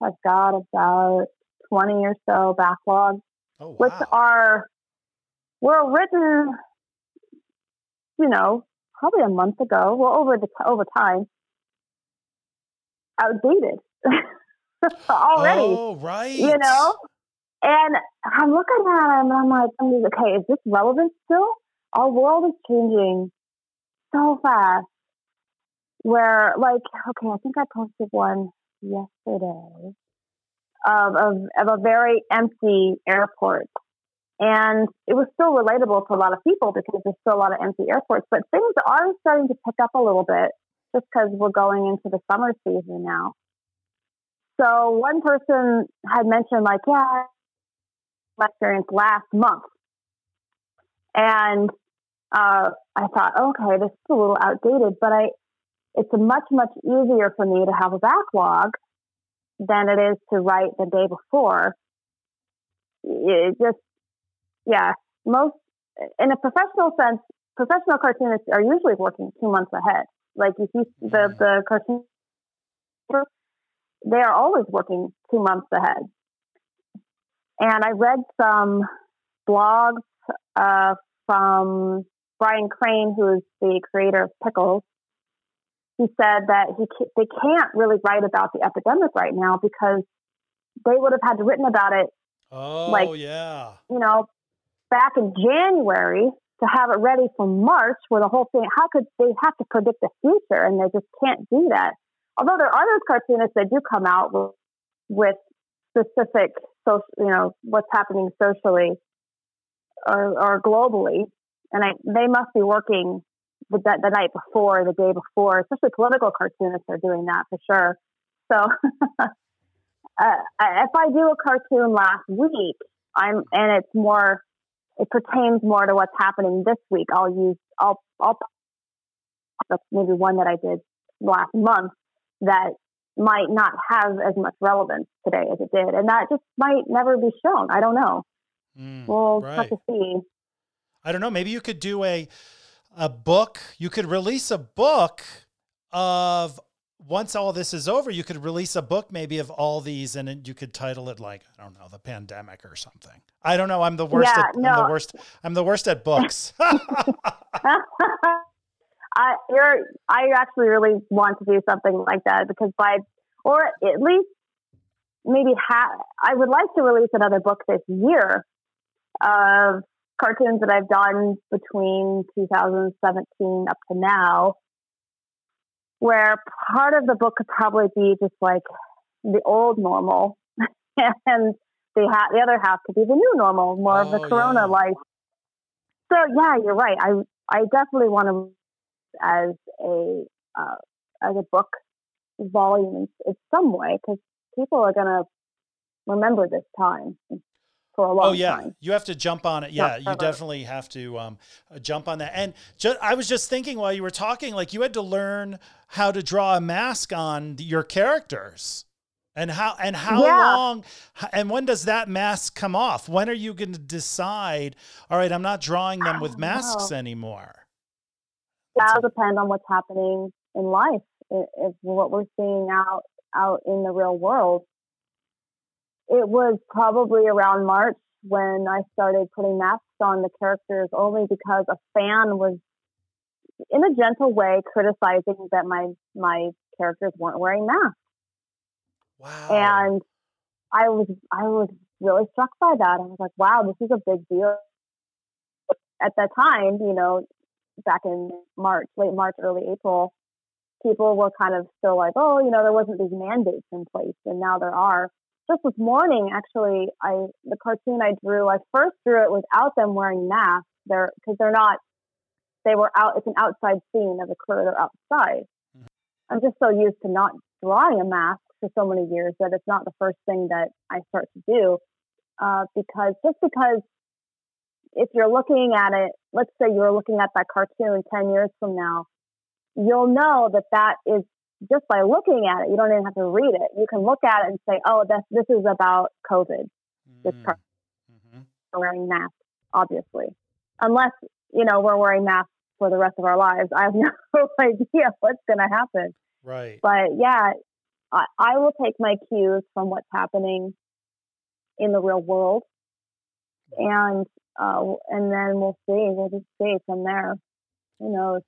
S2: I've got about 20 or so backlog,
S1: Oh wow.
S2: which are were written, you know, probably a month ago. Well, over the over time, outdated already.
S1: Oh right.
S2: You know, and I'm looking at them and I'm like, I'm like, okay, is this relevant still? Our world is changing so fast. Where, like, okay, I think I posted one yesterday of, of, of a very empty airport. And it was still relatable to a lot of people because there's still a lot of empty airports. But things are starting to pick up a little bit just because we're going into the summer season now. So one person had mentioned, like, yeah, my experience last month. And uh, I thought, okay, this is a little outdated, but I, it's much, much easier for me to have a backlog than it is to write the day before. It just, yeah, most, in a professional sense, professional cartoonists are usually working two months ahead. Like you see the, the cartoon, they are always working two months ahead. And I read some blogs uh, from Brian Crane, who is the creator of Pickles. He said that he they can't really write about the epidemic right now because they would have had to written about it.
S1: Oh
S2: like,
S1: yeah.
S2: You know, back in January to have it ready for March, where the whole thing. How could they have to predict the future, and they just can't do that. Although there are those cartoonists that do come out with, with specific social, you know, what's happening socially or, or globally, and I, they must be working the, the night before, the day before. Especially political cartoonists are doing that for sure. So, uh, if I do a cartoon last week, I'm and it's more, it pertains more to what's happening this week. I'll use, I'll, I'll, that's maybe one that I did last month that might not have as much relevance today as it did, and that just might never be shown. I don't know.
S1: Mm,
S2: we'll
S1: right.
S2: have to see.
S1: I don't know. Maybe you could do a a book. You could release a book of once all this is over. You could release a book maybe of all these, and you could title it like I don't know, the pandemic or something. I don't know. I'm the worst.
S2: Yeah,
S1: at,
S2: no.
S1: I'm the worst. I'm the worst at books.
S2: I you're I actually really want to do something like that because by or at least maybe ha- I would like to release another book this year of cartoons that I've done between 2017 up to now, where part of the book could probably be just like the old normal, and the ha- the other half could be the new normal, more of the
S1: Oh,
S2: Corona
S1: yeah.
S2: life. So yeah, you're right. I I definitely want to as a uh, as a book volume in, in some way because people are gonna remember this time for a long
S1: oh yeah,
S2: time.
S1: you have to jump on it. Yeah, you definitely have to um, jump on that. And ju- I was just thinking while you were talking, like you had to learn how to draw a mask on your characters. And how and how
S2: Yeah.
S1: long and when does that mask come off? When are you going to decide? All right, I'm not drawing them with masks
S2: know.
S1: anymore.
S2: That'll depend on what's happening in life. If if what we're seeing out out in the real world. It was probably around March when I started putting masks on the characters, only because a fan was, in a gentle way, criticizing that my my characters weren't wearing masks.
S1: Wow.
S2: and I was I was really struck by that. I was like, wow, this is a big deal. At that time, you know, back in March, late March, early April, people were kind of still like, oh, you know, there wasn't these mandates in place, and now there are. Just this morning, actually, I the cartoon I drew, I first drew it without them wearing masks. They're because they're not. They were out. It's an outside scene of a crew. They're outside.
S1: Mhm.
S2: I'm just so used to not drawing a mask for so many years that it's not the first thing that I start to do. Uh, because just because if you're looking at it, let's say you're looking at that cartoon 10 years from now, you'll know that that is just by looking at it. You don't even have to read it. You can look at it and say, oh, this, this is about COVID, this
S1: Mm,
S2: part.
S1: mhm.
S2: Wearing masks, obviously. Unless, you know, we're wearing masks for the rest of our lives. I have no idea what's going to happen.
S1: Right.
S2: But yeah, I, I will take my cues from what's happening in the real world, and uh, and then we'll see. We'll just see from there. Who knows?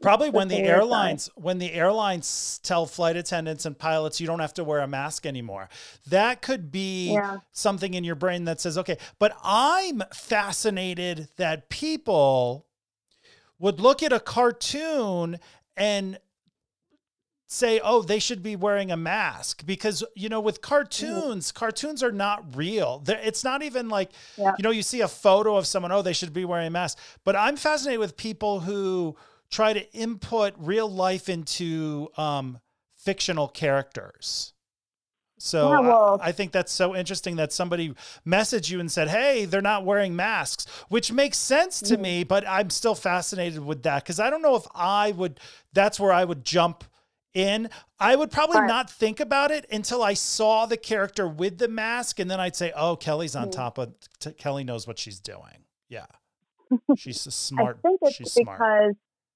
S1: Probably when the airlines when the airlines tell flight attendants and pilots you don't have to wear a mask anymore. That could be
S2: Yeah.
S1: something in your brain that says okay, but I'm fascinated that people would look at a cartoon and say oh they should be wearing a mask because you know with cartoons cartoons are not real They're, it's not even like
S2: Yeah.
S1: you know you see a photo of someone oh they should be wearing a mask but i'm fascinated with people who try to input real life into um, fictional characters so
S2: Yeah,
S1: I- I, think that's so interesting that somebody messaged you and said hey they're not wearing masks which makes sense to
S2: Mm-hmm.
S1: me but i'm still fascinated with that because i don't know if i would that's where i would jump in i would probably
S2: Right.
S1: not think about it until i saw the character with the mask and then i'd say oh kelly's on
S2: Mhm.
S1: top of t- kelly knows what she's doing yeah she's a smart
S2: I think it's
S1: she's smart
S2: because.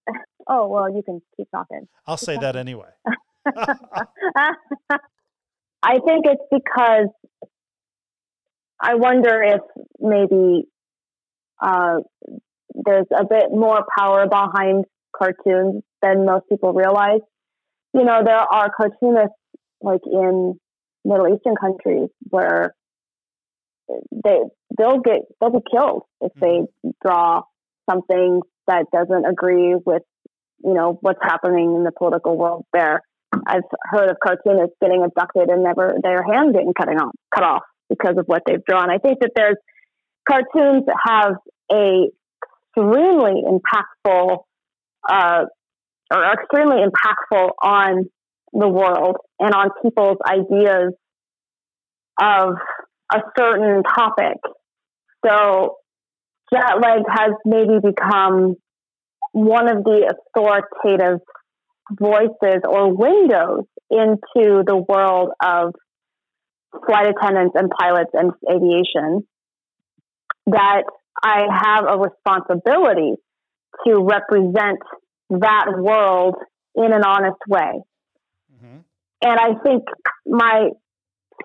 S2: Oh well, you can keep talking.
S1: i'll say that anyway
S2: I think it's because I wonder if maybe uh, there's a bit more power behind cartoons than most people realize. You know, there are cartoonists like in Middle Eastern countries where they they'll get they'll be killed if they draw something that doesn't agree with you know what's happening in the political world there. I've heard of cartoonists getting abducted and never their hand getting cutting off, cut off because of what they've drawn. I think that there's cartoons that have a extremely impactful uh, are extremely impactful on the world and on people's ideas of a certain topic. So jet lag has maybe become one of the authoritative voices or windows into the world of flight attendants and pilots and aviation that I have a responsibility to represent that world in an honest way.
S1: Mhm.
S2: And I think my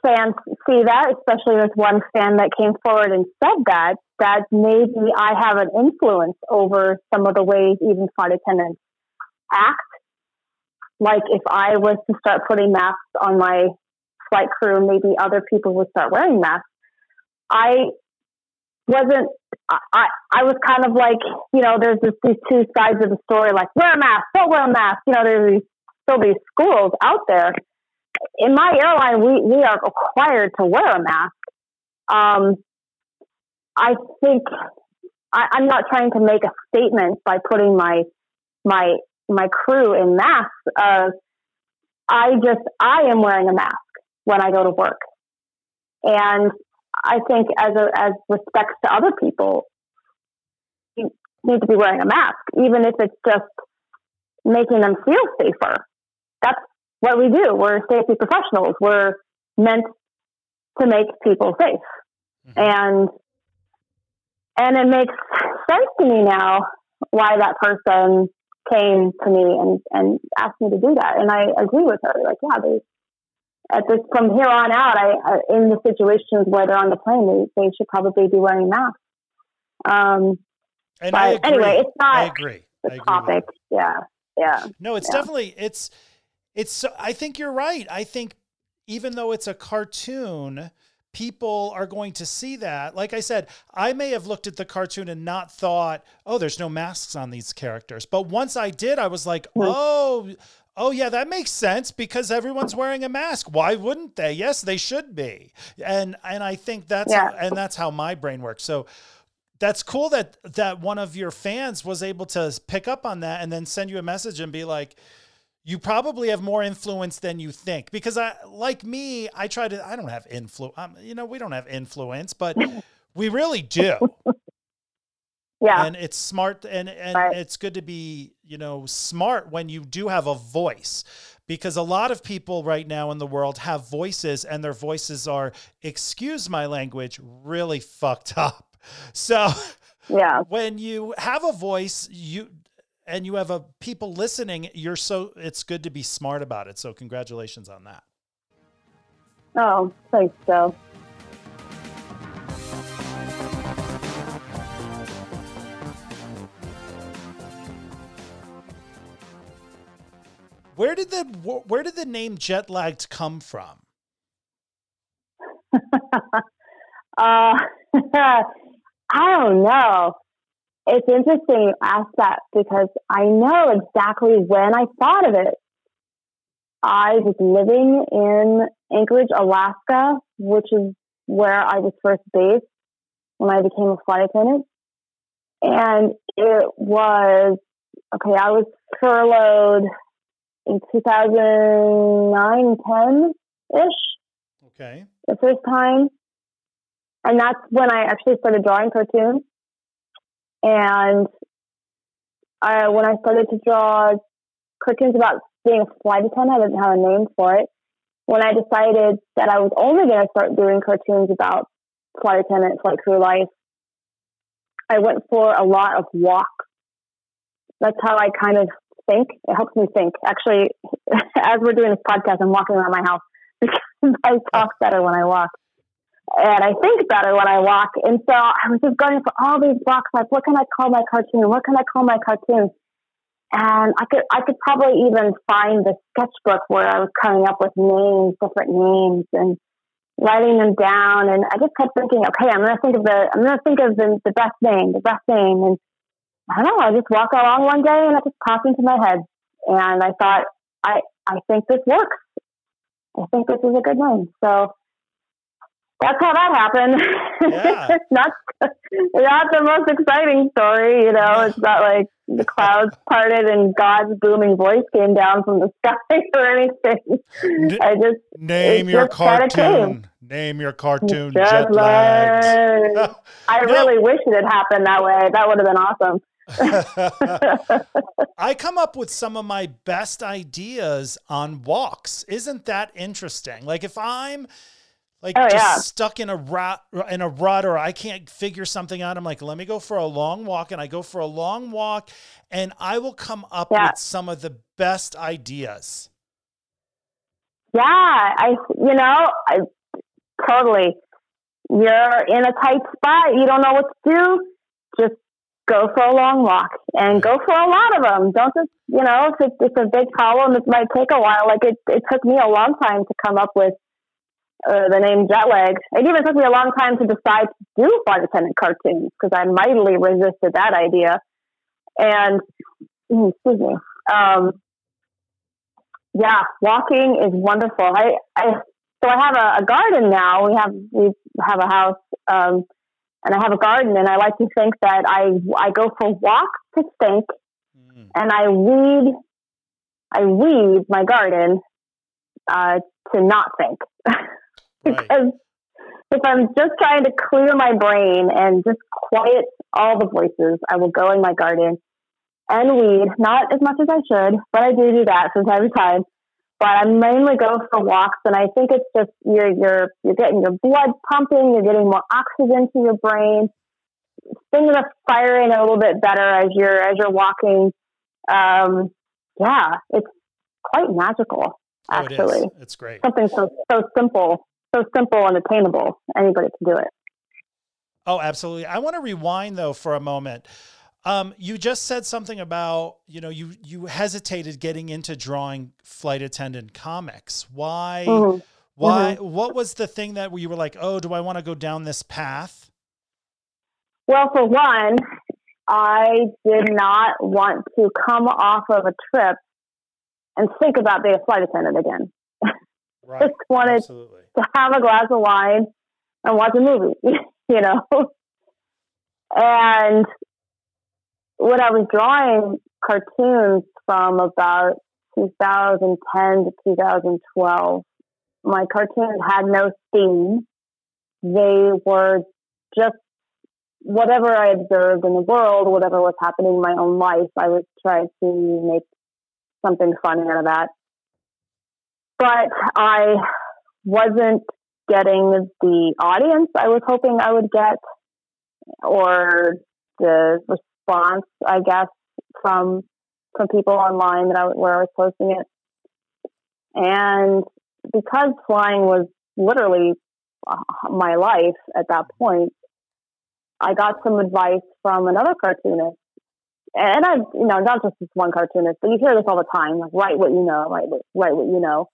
S2: fans see that, especially this one fan that came forward and said that, that maybe I have an influence over some of the ways even flight attendants act. Like if I was to start putting masks on my flight crew, maybe other people would start wearing masks. I wasn't I, I was kind of like, you know, there's this, these two sides of the story, like wear a mask, don't wear a mask. You know, there's these, still these schools out there. In my airline, we, we are required to wear a mask. Um, I think I, I'm not trying to make a statement by putting my my my crew in masks. Uh, I just I am wearing a mask when I go to work, and I think as a, as respects to other people, you need to be wearing a mask, even if it's just making them feel safer. That's what we do. We're safety professionals. We're meant to make people safe,
S1: Mhm.
S2: and and it makes sense to me now why that person came to me and and asked me to do that, and I agree with her. Like, yeah, they at this from here on out, I, I in the situations where they're on the plane, they, they should probably be wearing masks. Um,
S1: and i agree
S2: anyway, it's
S1: i
S2: not
S1: agree I
S2: the
S1: agree with
S2: topic. Yeah, yeah,
S1: No, it's
S2: Yeah.
S1: definitely it's it's I think you're right. I think even though it's a cartoon, people are going to see that. Like I said, I may have looked at the cartoon and not thought, "Oh, there's no masks on these characters." But once I did, I was like,
S2: Hmm.
S1: "Oh, oh yeah, that makes sense because everyone's wearing a mask. Why wouldn't they? Yes, they should be." And and I think that's
S2: Yeah.
S1: and that's how my brain works. So that's cool that that one of your fans was able to pick up on that and then send you a message and be like you probably have more influence than you think because i like me i try to i don't have influence um, you know we don't have influence but we really do
S2: yeah,
S1: and it's smart and and
S2: Right.
S1: it's good to be you know smart when you do have a voice because a lot of people right now in the world have voices and their voices are excuse my language really fucked up. So
S2: yeah,
S1: when you have a voice you and you have a people listening you're so it's good to be smart about it. So congratulations on that.
S2: Oh, thanks, Joe.
S1: Where did the where did the name jet lagged come from?
S2: uh, I don't know. It's interesting you ask that because I know exactly when I thought of it. I was living in Anchorage, Alaska, which is where I was first based when I became a flight attendant. And it was, okay, I was furloughed in 2009, 10 ish.
S1: Okay.
S2: The first time. And that's when I actually started drawing cartoons. And I, when I started to draw cartoons about being a flight attendant, I didn't have a name for it. When I decided that I was only going to start doing cartoons about flight attendant, flight crew life, I went for a lot of walks. That's how I kind of think. It helps me think. Actually, as we're doing this podcast, I'm walking around my house because I talk better when I walk. And I think better when I walk. And so I was just going for all these blocks, like, what can I call my cartoon? What can I call my cartoon? And I could, I could probably even find the sketchbook where I was coming up with names, different names, and writing them down. And I just kept thinking, okay, I'm going to think of the, I'm going to think of the, the best name, the best name. And I don't know, I just walked along one day and it just popped into my head. And I thought, I, I think this works. I think this is a good name. So that's how that happened.
S1: Yeah.
S2: not, not the most exciting story, you know. It's not like the clouds parted and God's booming voice came down from the sky or anything. I just
S1: Name your
S2: just
S1: cartoon. Name your cartoon.
S2: Jet
S1: Jet.
S2: I
S1: No.
S2: really wish it had happened that way. That would have been awesome.
S1: I come up with some of my best ideas on walks. Isn't that interesting? Like if I'm like
S2: Oh,
S1: just
S2: yeah.
S1: stuck in a rut in a rut or I can't figure something out, I'm like, let me go for a long walk. And I go for a long walk and I will come up
S2: Yeah.
S1: with some of the best ideas.
S2: Yeah, I you know, I totally. You're in a tight spot. You don't know what to do. Just go for a long walk and go for a lot of them. Don't just you know if it's, it's a big problem, it might take a while. Like it, it took me a long time to come up with uh, the name jet lag. It even took me a long time to decide to do flight attendant cartoons because I mightily resisted that idea. And mm, excuse me. Um, yeah, walking is wonderful. I, I so I have a, a garden now. We have we have a house, um, and I have a garden, and I like to think that I I go for walks to think,
S1: Mm.
S2: and I weed I weed my garden uh, to not think
S1: Right.
S2: because if I'm just trying to clear my brain and just quiet all the voices, I will go in my garden and weed. Not as much as I should, but I do do that from time to time. But I mainly go for walks, and I think it's just you're you're you're getting your blood pumping, you're getting more oxygen to your brain. Things are firing a little bit better as you're as you're walking. Um, yeah, it's quite magical,
S1: Oh, it
S2: actually
S1: It's great.
S2: something so so simple, so simple and attainable. Anybody can do it.
S1: Oh, absolutely. I want to rewind though for a moment. Um, you just said something about you know you you hesitated getting into drawing flight attendant comics. Why?
S2: Mhm.
S1: Why? What was the thing that you were like, oh, do I want to go down this path?
S2: Well, for one, I did not want to come off of a trip and think about being a flight attendant again.
S1: Right.
S2: Just wanted
S1: Absolutely.
S2: to have a glass of wine and watch a movie, you know. And when I was drawing cartoons from about 2010 to 2012, my cartoons had no theme. They were just whatever I observed in the world, whatever was happening in my own life, I would try to make something funny out of that. But I wasn't getting the audience I was hoping I would get or the response, I guess, from from people online that I where I was posting it. And because flying was literally uh, my life at that point, I got some advice from another cartoonist and I, you know, not just this one cartoonist, but you hear this all the time, like write what you know, write what, write what you know.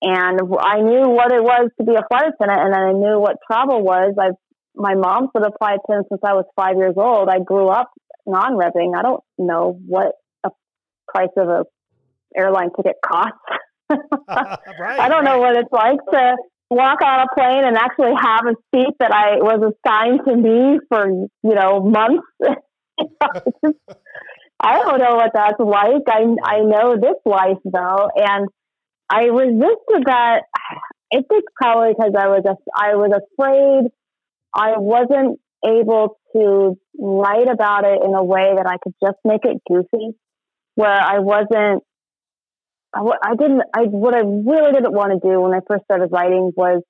S2: And I knew what it was to be a flight attendant, and I knew what travel was. I've my mom's been a flight attendant since I was five years old. I grew up non-revving. I don't know what a price of a airline ticket costs. right, I don't right. know what it's like to walk on a plane and actually have a seat that I was assigned to me for you know months. I don't know what that's like. I I know this life though, and I resisted that. I think probably because I was a, I was afraid I wasn't able to write about it in a way that I could just make it goofy, where I wasn't. I, I didn't. I what I really didn't want to do when I first started writing was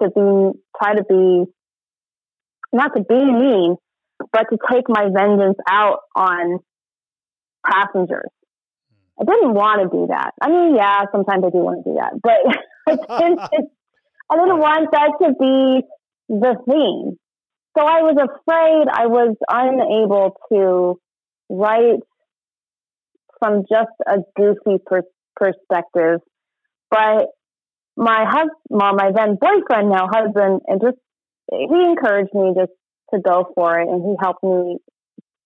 S2: to be try to be not to be mean, but to take my vengeance out on passengers. I didn't want to do that. I mean, yeah, sometimes I do want to do that, but I didn't, I didn't want that to be the theme. So I was afraid I was unable to write from just a goofy per- perspective. But my husband, well, my then boyfriend, now husband, and just he encouraged me just to go for it, and he helped me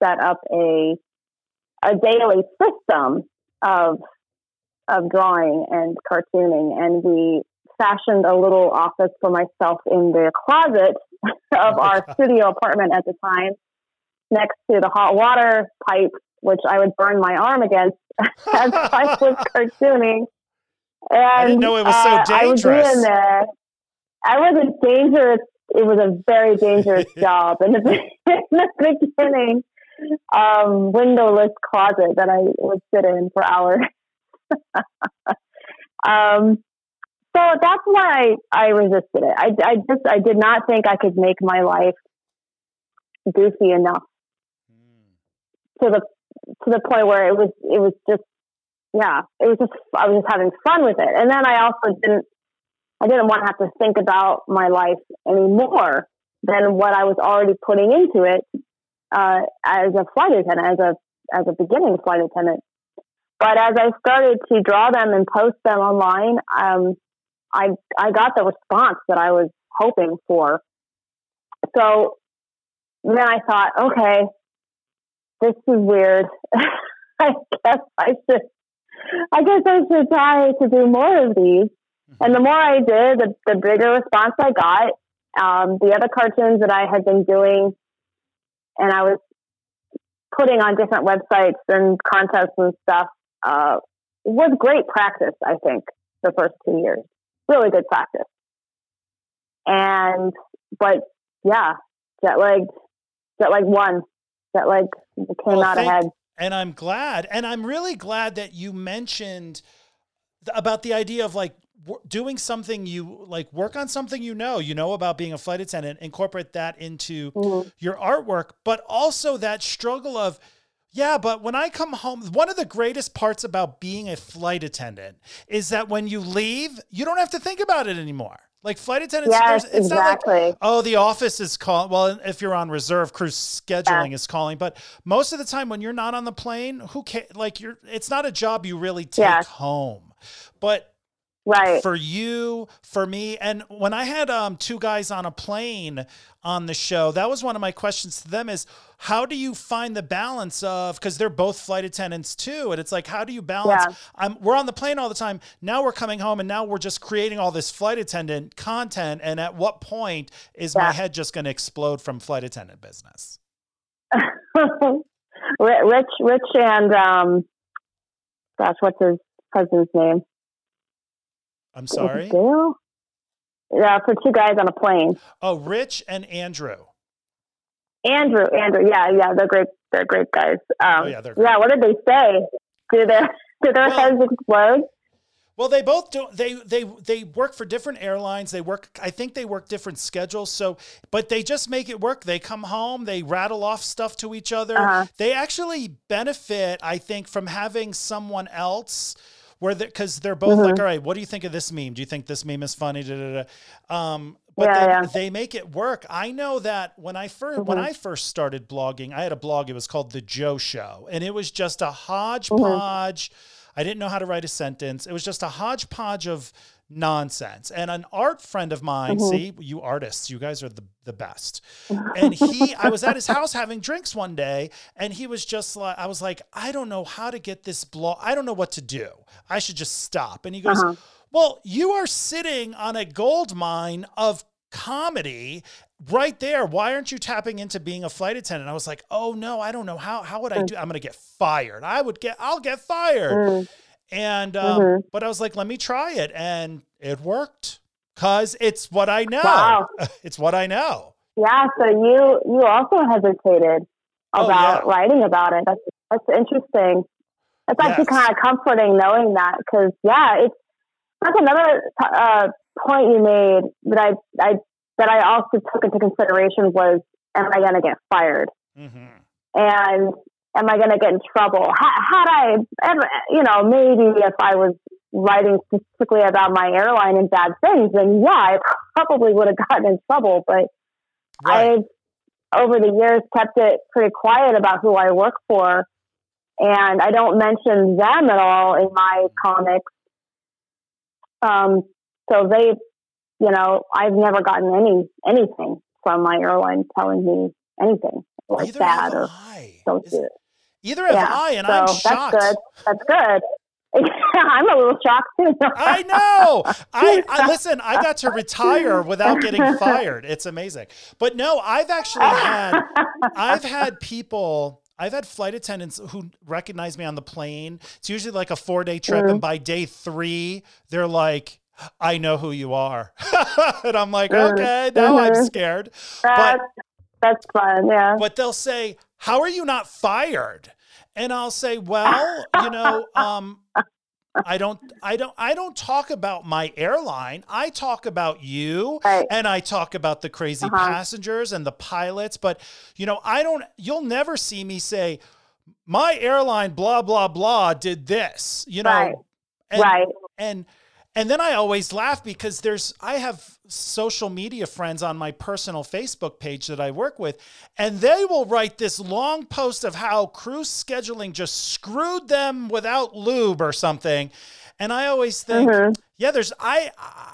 S2: set up a a daily system of of drawing and cartooning, and we fashioned a little office for myself in the closet of our studio apartment at the time, next to the hot water pipe, which I would burn my arm against as I was cartooning.
S1: And I didn't know it was so dangerous. Uh, I was in there.
S2: I was a dangerous. It was a very dangerous job in the, in the beginning. Um, windowless closet that I would sit in for hours. um, so that's why I, resisted it. I, I just I did not think I could make my life goofy enough to the to the point where it was it was just yeah it was just I was just having fun with it. And then I also didn't I didn't want to have to think about my life anymore than what I was already putting into it uh, as a flight attendant, as a as a beginning flight attendant. But as I started to draw them and post them online, um, I I got the response that I was hoping for. So then I thought, okay, this is weird. I guess I should I guess I should try to do more of these. Mm-hmm. And the more I did, the, the bigger response I got. Um, the other cartoons that I had been doing, and I was putting on different websites and contests and stuff, uh, was great practice, I think, the first two years really good practice. And, but yeah, jet lag, jet lag won. Jet lag came well, out thank, ahead.
S1: And I'm glad. And I'm really glad that you mentioned th- about the idea of like w- doing something you like work on something you know, you know about being a flight attendant, incorporate that into mm-hmm. your artwork, but also that struggle of, yeah, but when I come home, one of the greatest parts about being a flight attendant is that when you leave, you don't have to think about it anymore. Like flight attendants,
S2: yes, it's exactly. not
S1: like, oh, the office is calling. Well, if you're on reserve, crew scheduling yeah. is calling. But most of the time, when you're not on the plane, who can like you're? It's not a job you really take yeah. home. But
S2: right.
S1: for you for me. And when i had um, two guys on a plane on the show that was one of my questions to them is how do you find the balance of because they're both flight attendants too and it's like how do you balance? Yeah. I'm, we're on the plane all the time. Now we're coming home and now we're just creating all this flight attendant content and at what point is yeah. my head just going to explode from flight attendant business?
S2: Rich rich and um gosh what's his husband's name
S1: I'm sorry.
S2: Yeah, for two guys on a plane.
S1: Oh, Rich and Andrew.
S2: Andrew, Andrew, yeah, yeah, they're great. They're great guys. Um, oh, yeah, they're great. yeah. What did they say? Did their did their well, heads explode?
S1: Well, they both do. They they they work for different airlines. They work. I think they work different schedules. So, but they just make it work. They come home. They rattle off stuff to each other. Uh-huh. They actually benefit, I think, from having someone else where because they're both mm-hmm. like, all right, what do you think of this meme? Do you think this meme is funny? Da, da, da. Um, but
S2: Yeah,
S1: they,
S2: yeah.
S1: they make it work. I know that when I 1st when
S2: Mhm.
S1: I first started blogging, I had a blog. It was called the Joe Show, and it was just a
S2: Mm-hmm.
S1: hodgepodge. I didn't know how to write a sentence. It was just a hodgepodge of nonsense. And an art friend of mine,
S2: Mhm.
S1: see, you artists, you guys are the, the best. And he, I was at his house having drinks one day, and he was just like, I was like, I don't know how to get this blog. I don't know what to do. I should just stop. And he goes,
S2: Uh-huh.
S1: Well, you are sitting on a gold mine of comedy right there. Why aren't you tapping into being a flight attendant? I was like, oh no, I don't know how. How would I do? I'm gonna get fired. I would get. I'll get fired.
S2: Mm.
S1: And um,
S2: Mhm.
S1: but I was like, let me try it, and it worked because it's what I know.
S2: Wow.
S1: it's what I know.
S2: Yeah, so you you also hesitated
S1: Oh,
S2: about
S1: yeah.
S2: writing about it. That's that's interesting. That's actually
S1: Yes.
S2: kind of comforting knowing that because yeah, it's that's another uh, point you made that I I that I also took into consideration was am I going to get fired
S1: hmm
S2: and am I going to get in trouble? Ha- had I ever, you know, maybe if I was writing specifically about my airline and bad things, then yeah, I probably would have gotten in trouble. But
S1: Right.
S2: I've over the years kept it pretty quiet about who I work for, and I don't mention them at all in my comics. Um, so they, you know, I've never gotten any anything from my airline telling me anything like
S1: Neither
S2: that or
S1: I.
S2: don't
S1: Is-
S2: do it.
S1: Either have
S2: Yeah,
S1: I, and
S2: so
S1: I'm shocked.
S2: that's good. That's good. I'm a little shocked too.
S1: I know. I, I listen. I got to retire without getting fired. It's amazing. But no, I've actually had I've had people. I've had flight attendants who recognize me on the plane. It's usually like a four day trip,
S2: Mm.
S1: and by day three, they're like, "I know who you are," and I'm like,
S2: Mm.
S1: "Okay, now I'm
S2: Mhm.
S1: scared."
S2: that's, that's fun. Yeah.
S1: But they'll say, "How are you not fired?" And I'll say, "Well, you know, um, I don't, I don't, I don't talk about my airline. I talk about you,
S2: Right.
S1: and I talk about the crazy
S2: Uh-huh.
S1: passengers and the pilots. But you know, I don't. You'll never see me say." My airline, blah blah blah, did this. You know,
S2: Right.
S1: and,
S2: right.
S1: and and then I always laugh because there's I have social media friends on my personal Facebook page that I work with, and they will write this long post of how crew scheduling just screwed them without lube or something. And I always think,
S2: Mhm.
S1: yeah, there's I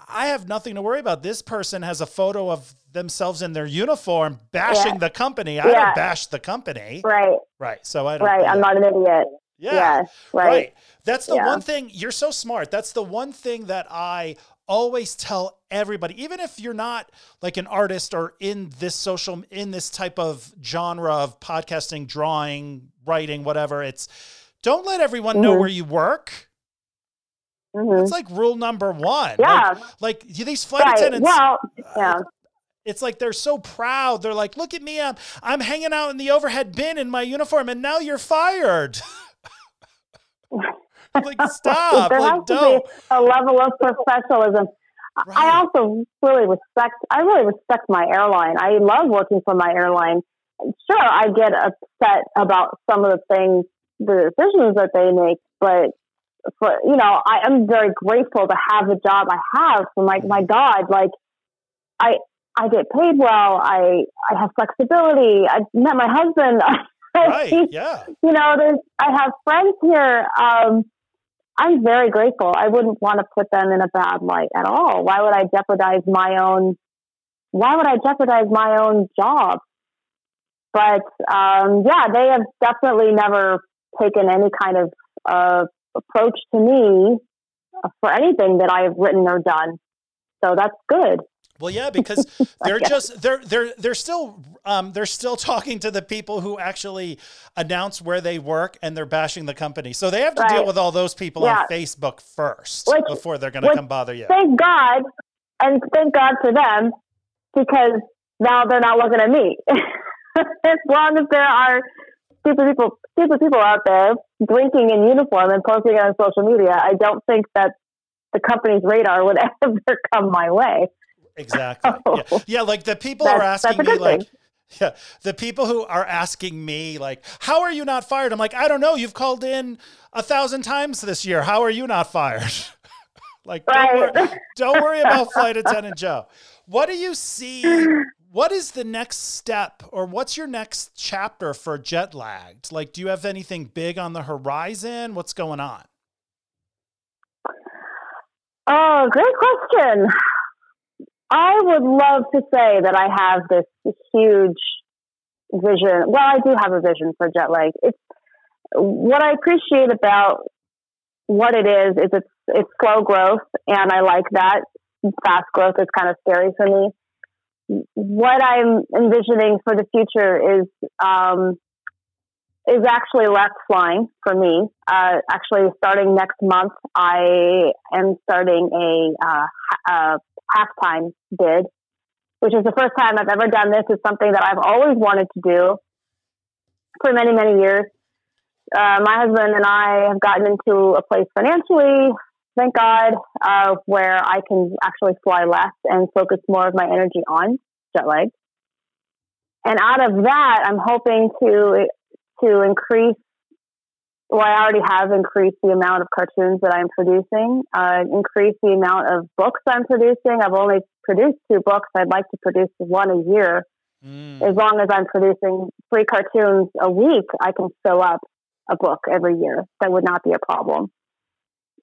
S1: I have nothing to worry about. This person has a photo of themselves in their uniform bashing
S2: Yeah.
S1: the company. I
S2: Yeah.
S1: don't bash the company.
S2: Right.
S1: Right. So I don't
S2: Right. I'm not an idiot.
S1: yeah.
S2: Yes. Right.
S1: Right. That's the
S2: Yeah.
S1: one thing you're so smart. That's the one thing that I always tell everybody, even if you're not like an artist or in this social, in this type of genre of podcasting, drawing, writing, whatever, it's don't let everyone know
S2: Mhm.
S1: where you work.
S2: Mhm.
S1: It's like rule number one.
S2: Yeah.
S1: Like, like these flight
S2: Right.
S1: attendants,
S2: Well, yeah.
S1: it's like they're so proud. They're like, look at me. I'm, I'm hanging out in the overhead bin in my uniform and now you're fired. like, stop.
S2: there
S1: like,
S2: has to
S1: don't.
S2: be a level of professionalism. I-
S1: Right.
S2: I also really respect. I really respect my airline. I love working for my airline. Sure, I get upset about some of the things, the decisions that they make, but for you know, I am very grateful to have the job I have. So, like, my God, like, I I get paid well. I I have flexibility. I met my husband.
S1: Right. Yeah.
S2: you know, there's I have friends here. Um, I'm very grateful. I wouldn't want to put them in a bad light at all. Why would I jeopardize my own? Why would I jeopardize my own job? But um, yeah, they have definitely never taken any kind of uh, approach to me for anything that I have written or done. So that's good.
S1: Well, yeah, because they're just they're they're they're still um they're still talking to the people who actually announce where they work and they're bashing the company. So they have to deal with all those people
S2: Yeah.
S1: on Facebook first
S2: Which-
S1: before they're going to come bother you.
S2: Thank God, and thank God for them because now they're not looking at me. as long as there are stupid people, stupid people out there drinking in uniform and posting it on social media, I don't think that the company's radar would ever come my way.
S1: Exactly. Yeah. yeah, like the people are
S2: That's- that's
S1: asking me like
S2: thing.
S1: yeah, the people who are asking me like, "How are you not fired?" I'm like, "I don't know. You've called in a thousand times this year. How are you not fired?" like, don't, worry, don't worry about flight attendant Joe. what do you see? What is the next step or what's your next chapter for jet lagged? Like, do you have anything big on the horizon? What's going on?
S2: Oh, great question. I would love to say that I have this huge vision. Well, I do have a vision for jet lag. It's what I appreciate about what it is is it's it's slow growth, and I like that. Fast growth is kind of scary for me. What I'm envisioning for the future is um, is actually less flying for me. Uh, actually, starting next month, I am starting a, uh, a halftime bid, which is the first time I've ever done this. It's something that I've always wanted to do for many, many years. Uh, my husband and I have gotten into a place financially, thank God, uh, where I can actually fly less and focus more of my energy on jet lag. And out of that, I'm hoping to to increase. Well, I already have increased the amount of cartoons that I'm producing. Uh, increase the amount of books I'm producing. I've only produced two books. I'd like to produce one a year. Mm. As long as I'm producing three cartoons a week, I can fill up a book every year. That would not be a problem.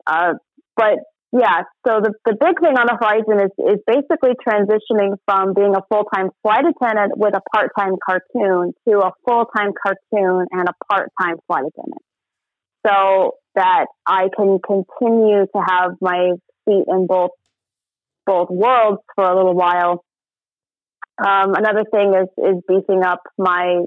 S2: Uh, but yeah, so the, the big thing on the horizon is, is basically transitioning from being a full time flight attendant with a part time cartoon to a full time cartoon and a part time flight attendant. So that I can continue to have my feet in both both worlds for a little while. Um, another thing is is beefing up my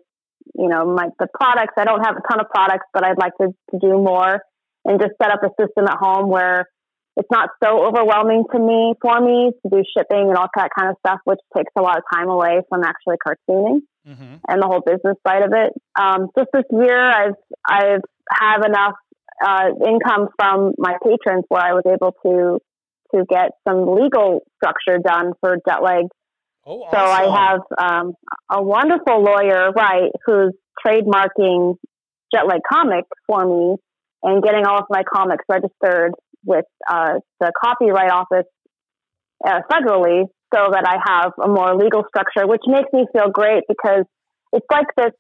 S2: you know my the products. I don't have a ton of products, but I'd like to, to do more and just set up a system at home where it's not so overwhelming to me for me to do shipping and all that kind of stuff, which takes a lot of time away from actually cartooning mm-hmm. and the whole business side of it. Um, just this year, I've I've have enough uh, income from my patrons where I was able to to get some legal structure done for jet lag. Oh, awesome. So I have um, a wonderful lawyer, right, who's trademarking jet lag comic for me and getting all of my comics registered with uh, the copyright office uh, federally so that I have a more legal structure, which makes me feel great because it's like this.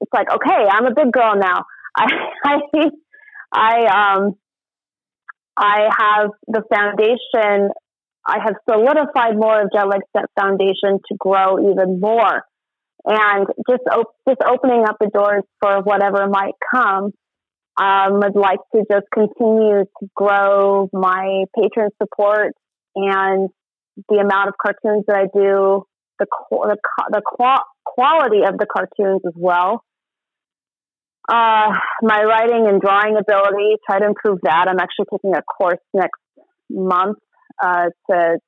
S2: It's like okay, I'm a big girl now. I I I um I have the foundation. I have solidified more of Jet Foundation to grow even more, and just op- just opening up the doors for whatever might come um, would like to just continue to grow my patron support and the amount of cartoons that I do, the the, the quality of the cartoons as well. Uh, my writing and drawing ability, try to improve that. I'm actually taking a course next month uh, to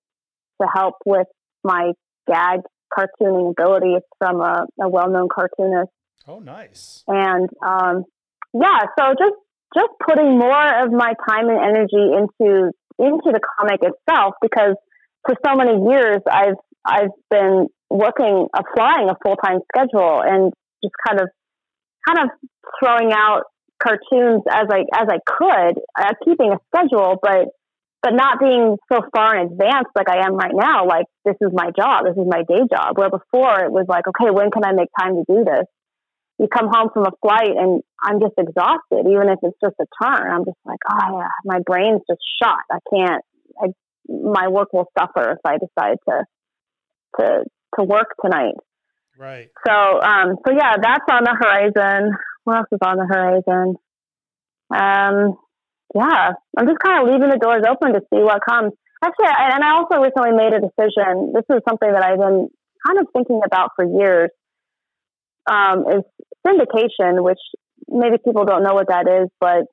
S2: to help with my gag cartooning ability. It's from a, a well-known cartoonist.
S1: Oh, nice.
S2: And um, yeah, so just just putting more of my time and energy into into the comic itself because for so many years I've I've been working applying a full time schedule and just kind of kind of throwing out cartoons as I as I could, uh, keeping a schedule, but but not being so far in advance like I am right now. Like this is my job, this is my day job. Where before it was like, okay, when can I make time to do this? You come home from a flight and I'm just exhausted, even if it's just a turn. I'm just like, oh yeah, my brain's just shot. I can't. I, my work will suffer if I decide to to to work tonight.
S1: Right.
S2: So, um, so yeah, that's on the horizon. What else is on the horizon? Um, yeah, I'm just kind of leaving the doors open to see what comes. Actually, I, and I also recently made a decision. This is something that I've been kind of thinking about for years um, is syndication, which maybe people don't know what that is, but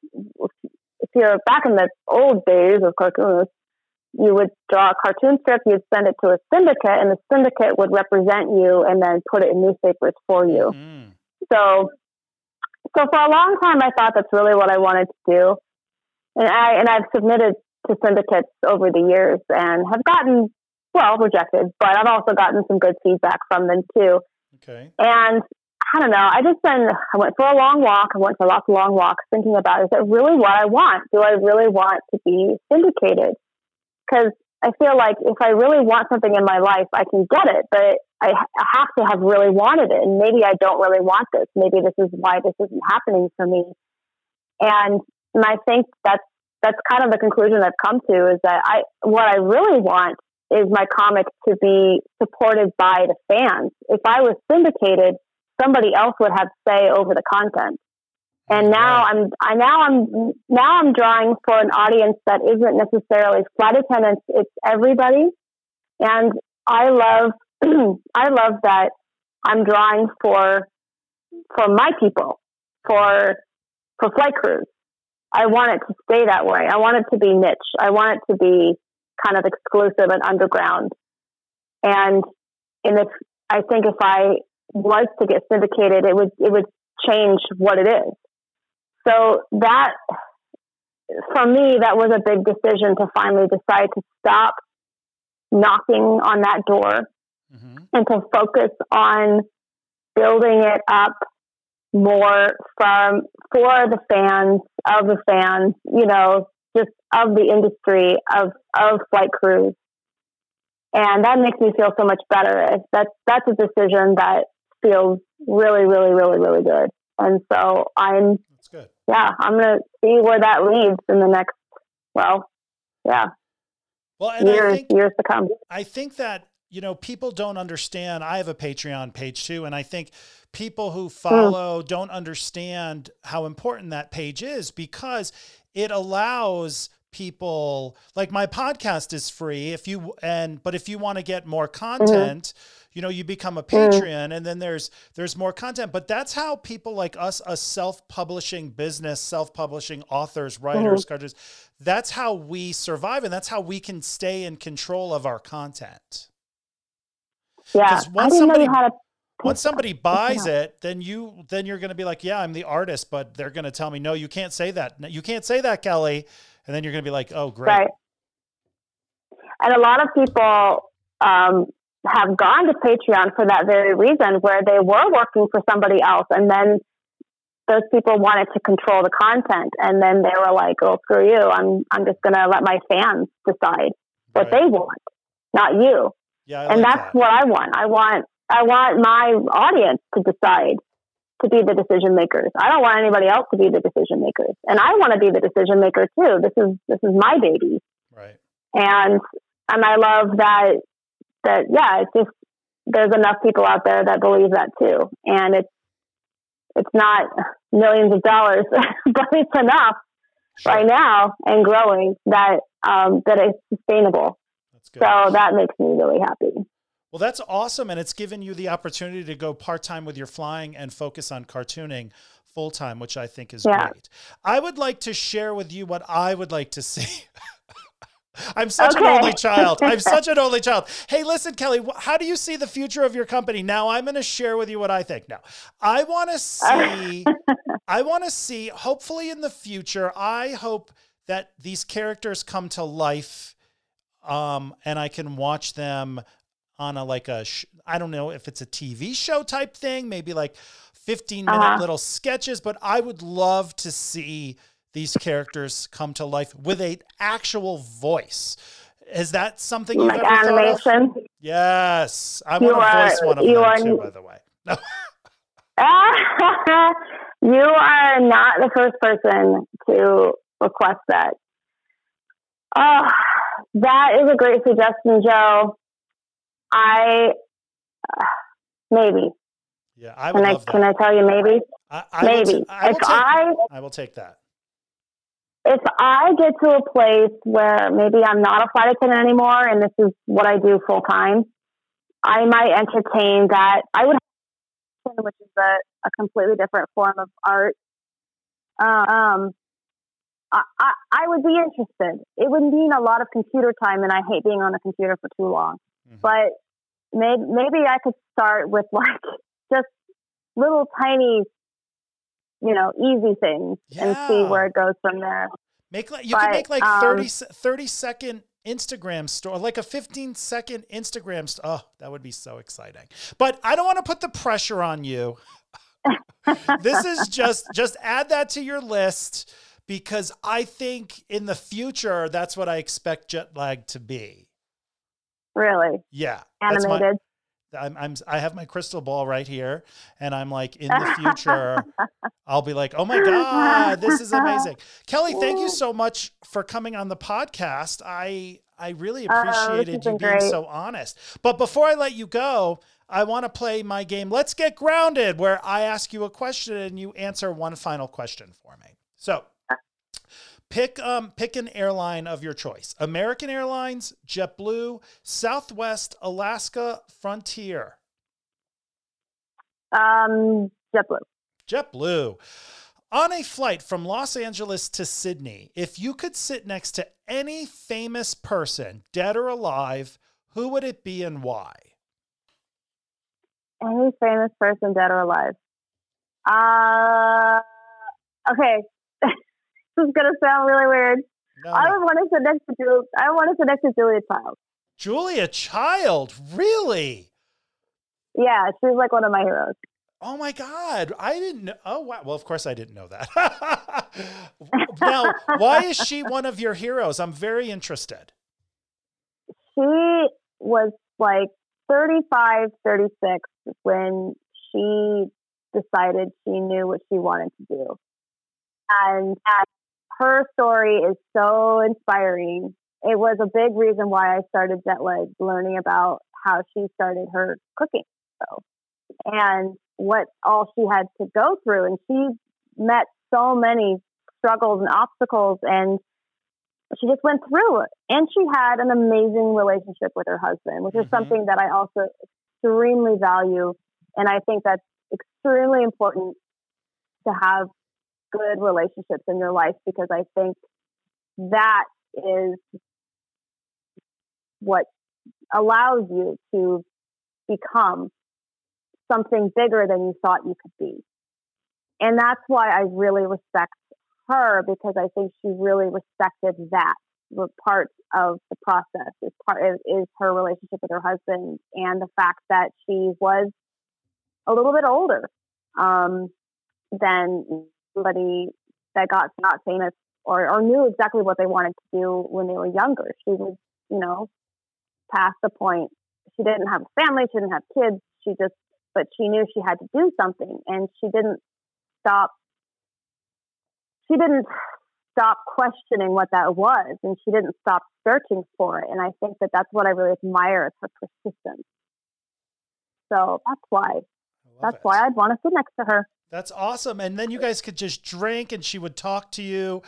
S2: if you're back in the old days of cartoons, you would draw a cartoon strip, you'd send it to a syndicate, and the syndicate would represent you and then put it in newspapers for you. Mm. So, so for a long time, I thought that's really what I wanted to do, and I and I've submitted to syndicates over the years and have gotten well rejected, but I've also gotten some good feedback from them too.
S1: Okay.
S2: And I don't know. I just been, I went for a long walk. I went for lots of long walks thinking about, is it really what I want? Do I really want to be syndicated? Because I feel like if I really want something in my life, I can get it, but I, I have to have really wanted it. And maybe I don't really want this. Maybe this is why this isn't happening for me. And, and I think that's, that's kind of the conclusion I've come to is that I, what I really want is my comic to be supported by the fans. If I was syndicated, somebody else would have say over the content. And now I'm I now I'm now I'm drawing for an audience that isn't necessarily flight attendants, it's everybody. And I love I love that I'm drawing for for my people, for for flight crews. I want it to stay that way. I want it to be niche. I want it to be kind of exclusive and underground. And and if I think if I was to get syndicated, it would it would change what it is. So that, for me, that was a big decision to finally decide to stop knocking on that door mm-hmm. and to focus on building it up more from for the fans of the fans, you know, just of the industry of of flight crews, and that makes me feel so much better. That's that's a decision that feels really, really, really, really good. And so I'm That's good. Yeah, I'm going to see where that leads in the next, well, yeah.
S1: Well,
S2: years,
S1: think,
S2: years to come.
S1: I think that, you know, people don't understand. I have a Patreon page too. And I think people who hmm. follow mm. don't understand how important that page is because it allows people like my podcast is free if you and but if you want to get more mm-hmm. content mm-hmm you know you become a patreon mm. and then there's there's more content. But that's how people like us a self-publishing business self-publishing authors writers mm-hmm. that's how we survive and that's how we can stay in control of our content.
S2: Yeah once somebody
S1: once somebody buys it then you then you're going to be like yeah i'm the artist but they're going to tell me no you can't say that. You can't say that kelly. And then you're going to be like oh great. Right.
S2: And a lot of people um, have gone to Patreon for that very reason, where they were working for somebody else, and then those people wanted to control the content, and then they were like, "Oh, screw you! I'm I'm just gonna let my fans decide what right. they want, not you."
S1: Yeah,
S2: and
S1: like
S2: that's
S1: that.
S2: what I want. I want I want my audience to decide to be the decision makers. I don't want anybody else to be the decision makers, and I want to be the decision maker too. This is this is my baby,
S1: right?
S2: And and I love that that yeah, it's just there's enough people out there that believe that too, and it's it's not millions of dollars, but it's enough sure. right now and growing that um, that it's sustainable. So that makes me really happy.
S1: Well, that's awesome, and it's given you the opportunity to go part time with your flying and focus on cartooning full time, which I think is yeah. great. I would like to share with you what I would like to see. I'm such okay. an only child. I'm such an only child. Hey, listen, Kelly, how do you see the future of your company? Now, I'm going to share with you what I think. Now, I want to see, I want to see, hopefully in the future, I hope that these characters come to life um, and I can watch them on a, like a, sh- I don't know if it's a TV show type thing, maybe like 15 minute uh-huh. little sketches, but I would love to see these characters come to life with a actual voice. Is that something you've like ever animation? Yes, I want to voice one of them are, too. By the way,
S2: you are not the first person to request that. Oh, that is a great suggestion, Joe. I uh, maybe.
S1: Yeah, I
S2: can I
S1: that.
S2: can I tell you maybe?
S1: I, I
S2: maybe
S1: t- I
S2: if
S1: take,
S2: I
S1: I will take that
S2: if I get to a place where maybe I'm not a flight attendant anymore and this is what I do full time, I might entertain that. I would, which is a, a completely different form of art. Um, I, I, I would be interested. It would mean a lot of computer time, and I hate being on the computer for too long. Mm-hmm. But maybe, maybe I could start with like just little tiny you know, easy things yeah. and see where it goes from there.
S1: Make like you but, can make like um, 30, 30 second Instagram store, like a 15 second Instagram. St- oh, that would be so exciting. But I don't want to put the pressure on you. this is just just add that to your list because I think in the future that's what I expect jet lag to be.
S2: Really?
S1: Yeah.
S2: Animated.
S1: I'm, I'm I have my crystal ball right here, and I'm like in the future, I'll be like, oh my god, this is amazing, Kelly. Thank you so much for coming on the podcast. I I really
S2: Oh,
S1: appreciated
S2: has
S1: you being
S2: great.
S1: so honest. But before I let you go, I want to play my game. Let's get grounded, where I ask you a question and you answer one final question for me. So. Pick um pick an airline of your choice. American Airlines, JetBlue, Southwest, Alaska, Frontier.
S2: Um, JetBlue.
S1: JetBlue. On a flight from Los Angeles to Sydney, if you could sit next to any famous person, dead or alive, who would it be and why?
S2: Any famous person, dead or alive? Uh, okay. This is gonna sound really weird.
S1: No,
S2: I would want to sit next to Julia. I want to sit next to Julia Child.
S1: Julia Child, really?
S2: Yeah, she's like one of my heroes.
S1: Oh my God. I didn't know. Oh, wow. Well, of course I didn't know that. now, why is she one of your heroes? I'm very interested.
S2: She was like 35, 36 when she decided she knew what she wanted to do. And, and her story is so inspiring. It was a big reason why I started Jetlagged, learning about how she started her cooking show and what all she had to go through. And she met so many struggles and obstacles and she just went through it. And she had an amazing relationship with her husband, which is
S1: Mhm.
S2: something that I also extremely value. And I think that's extremely important to have good relationships in your life because I think that is what allows you to become something bigger than you thought you could be. And that's why I really respect her because I think she really respected that part of the process is part is, is her relationship with her husband and the fact that she was a little bit older um, than somebody that got not famous or, or knew exactly what they wanted to do when they were younger. She was, you know, past the point. She didn't have a family. She didn't have kids. She just, but she knew she had to do something, and she didn't stop. She didn't stop questioning what that was, and she didn't stop searching for it. And I think that that's what I really admire is her persistence. So that's why. That's
S1: it.
S2: why I'd want to sit next to her.
S1: That's awesome. And then you guys could just drink and she would talk to you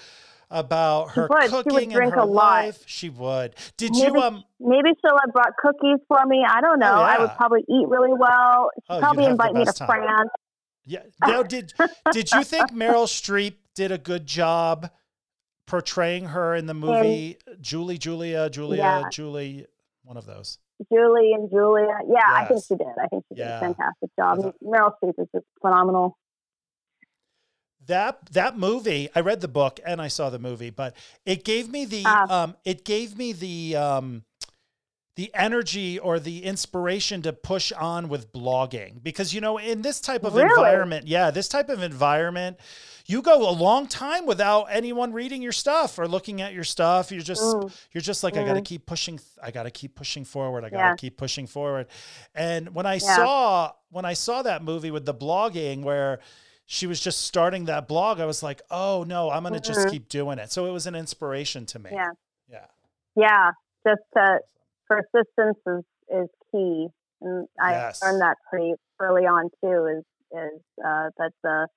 S1: about her.
S2: She would
S1: cooking and her
S2: a lot.
S1: life. She would. Did
S2: Maybe-
S1: you um
S2: Maybe she'll have brought cookies for me. I don't know. I would probably eat really well. She'd
S1: Oh,
S2: probably invite me to
S1: time.
S2: France.
S1: yeah now did did you think Meryl Streep did a good job portraying her in the movie Julie Julia Julia
S2: Yeah.
S1: Julie one of those.
S2: Julie and Julia. Yeah, I think she did. I think she did
S1: Yeah.
S2: a fantastic job. Meryl Streep is just phenomenal.
S1: That that movie i read the book and i saw the movie but it gave me the
S2: Ah.
S1: um it gave me the um the energy or the inspiration to push on with blogging because you know in this type of
S2: Really?
S1: environment yeah this type of environment you go a long time without anyone reading your stuff or looking at your stuff you're just
S2: Mm.
S1: you're just like i got to
S2: Mm.
S1: keep pushing i got to keep pushing forward i got to
S2: Yeah.
S1: keep pushing forward and when i
S2: Yeah.
S1: saw when i saw that movie with the blogging where she was just starting that blog i was like oh no i'm going to just
S2: Mhm.
S1: keep doing it so it was an inspiration to me
S2: Yeah.
S1: yeah
S2: Yeah, just persistence is, is key. And I
S1: Yes.
S2: learned that pretty early on too, is, is uh, that the,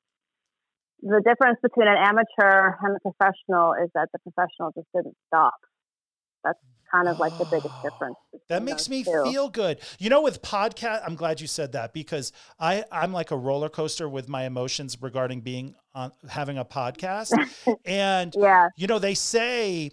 S2: the difference between an amateur and a professional is that the professional just didn't stop. That's kind of like the biggest
S1: Oh,
S2: difference.
S1: That makes me
S2: two.
S1: feel good. You know, with podcast, I'm glad you said that because I I'm like a roller coaster with my emotions regarding being on having a podcast. and
S2: Yeah,
S1: you know, they say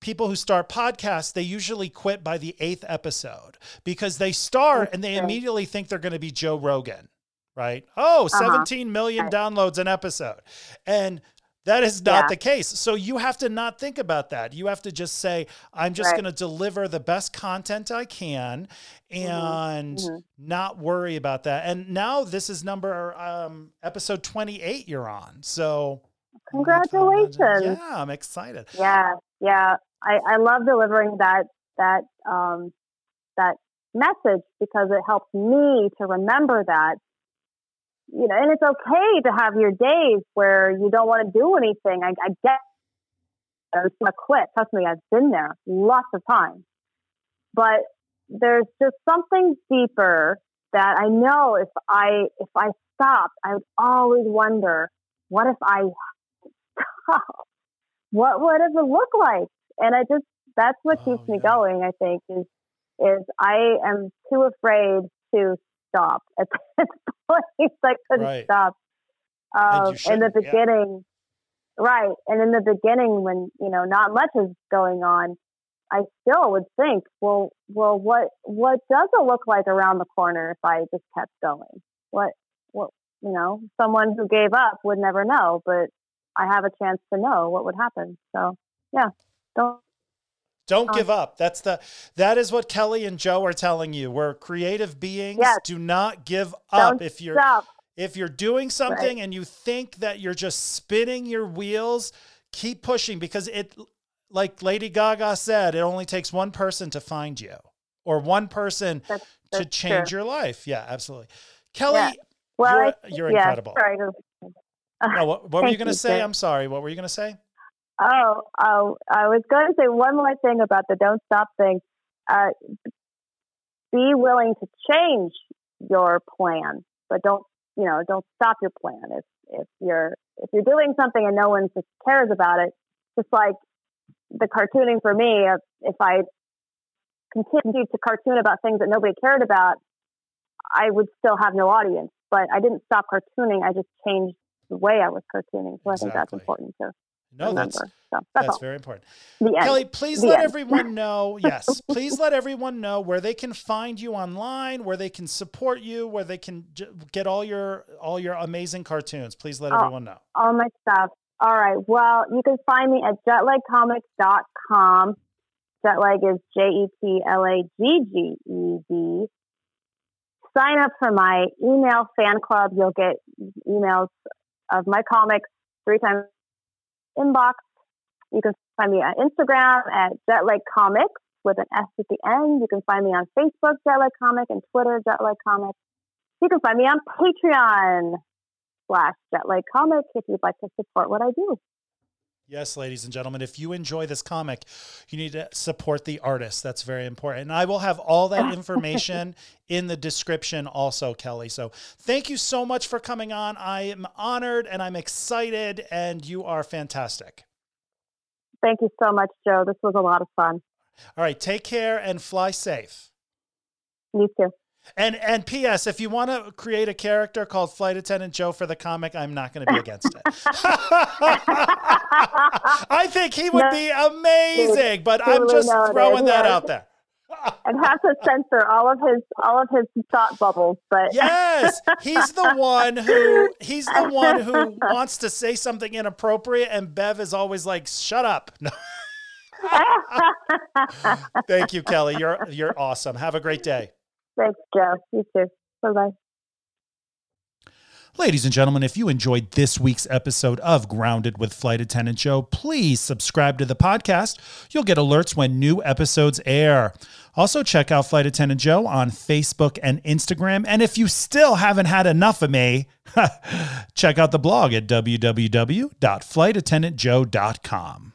S1: people who start podcasts, they usually quit by the eighth episode because they start and they immediately think they're going to be Joe Rogan, right? Oh, uh-huh. 17 million
S2: Right.
S1: downloads an episode. And that is not
S2: Yeah.
S1: the case. So you have to not think about that. You have to just say, I'm just
S2: Right.
S1: going to deliver the best content I can and
S2: mhm.
S1: not worry about that. And now this is number um episode 28 you're on. So
S2: Congratulations.
S1: Yeah, I'm excited.
S2: yeah, yeah. I, I love delivering that, that, um, that message because it helps me to remember that you know, and it's okay to have your days where you don't want to do anything. I, I get I just want to quit. Trust me, I've been there lots of times. But there's just something deeper that I know if I if I stopped, I would always wonder, what if I stop? What would it look like? And I just that's what oh, keeps me going. I think is is I am too afraid to stop at this point. I couldn't right. stop. Um, in the beginning, yeah. right? And in the beginning, when you know not much is going on, I still would think, well, well, what what does it look like around the corner if I just kept going? What, what, you know, someone who gave up would never know, but I have a chance to know what would happen. So, yeah, don't
S1: don't give up. That's the that is what Kelly and Joe are telling you. We're creative beings.
S2: Yes.
S1: Do not give up.
S2: Don't
S1: if you're
S2: stop.
S1: if you're doing something right. and you think that you're just spinning your wheels, keep pushing because it like Lady Gaga said, it only takes one person to find you or one person that's, that's to change true. your life. Yeah, absolutely. Kelly, yeah. well, you're, I, you're yeah, incredible. Sorry. no, what, what were you going to say? I'm sorry. What were you going to say?
S2: Oh, oh, I was going to say one more thing about the don't stop thing. Uh, be willing to change your plan, but don't, you know, don't stop your plan. If if you're if you're doing something and no one just cares about it, just like the cartooning for me, if, if I continued to cartoon about things that nobody cared about, I would still have no audience. But I didn't stop cartooning. I just changed the way I was cartooning. So exactly. I think that's important too.
S1: No, that's so that's, that's very important. Kelly, please the let end. everyone know. Yes, please let everyone know where they can find you online, where they can support you, where they can j- get all your all your amazing cartoons. Please let oh, everyone know.
S2: All my stuff. All right. Well, you can find me at jetlaggedcomics.com. Jetlagged is J E T L A G G E D. Sign up for my email fan club. You'll get emails of my comics three times inbox. You can find me on Instagram at Jetlagged Comics with an S at the end. You can find me on Facebook, Jetlagged Comic, and Twitter, Jetlagged Comic. You can find me on Patreon slash Jetlagged Comic if you'd like to support what I do.
S1: Yes, ladies and gentlemen, if you enjoy this comic, you need to support the artist. That's very important. And I will have all that information in the description also, Kelly. So thank you so much for coming on. I am honored and I'm excited, and you are fantastic.
S2: Thank you so much, Joe. This was a lot of fun.
S1: All right. Take care and fly safe.
S2: You too.
S1: And and P.S. If you want to create a character called Flight Attendant Joe for the comic, I'm not going to be against it. I think he would no, be amazing, but I'm just throwing that out there.
S2: and have to censor all of his all of his thought bubbles, but
S1: yes, he's the one who he's the one who wants to say something inappropriate, and Bev is always like, "Shut up." Thank you, Kelly. You're you're awesome. Have a great day.
S2: Thanks, Joe. You too. Bye bye.
S1: Ladies and gentlemen, if you enjoyed this week's episode of Grounded with Flight Attendant Joe, please subscribe to the podcast. You'll get alerts when new episodes air. Also, check out Flight Attendant Joe on Facebook and Instagram. And if you still haven't had enough of me, check out the blog at www.flightattendantjoe.com.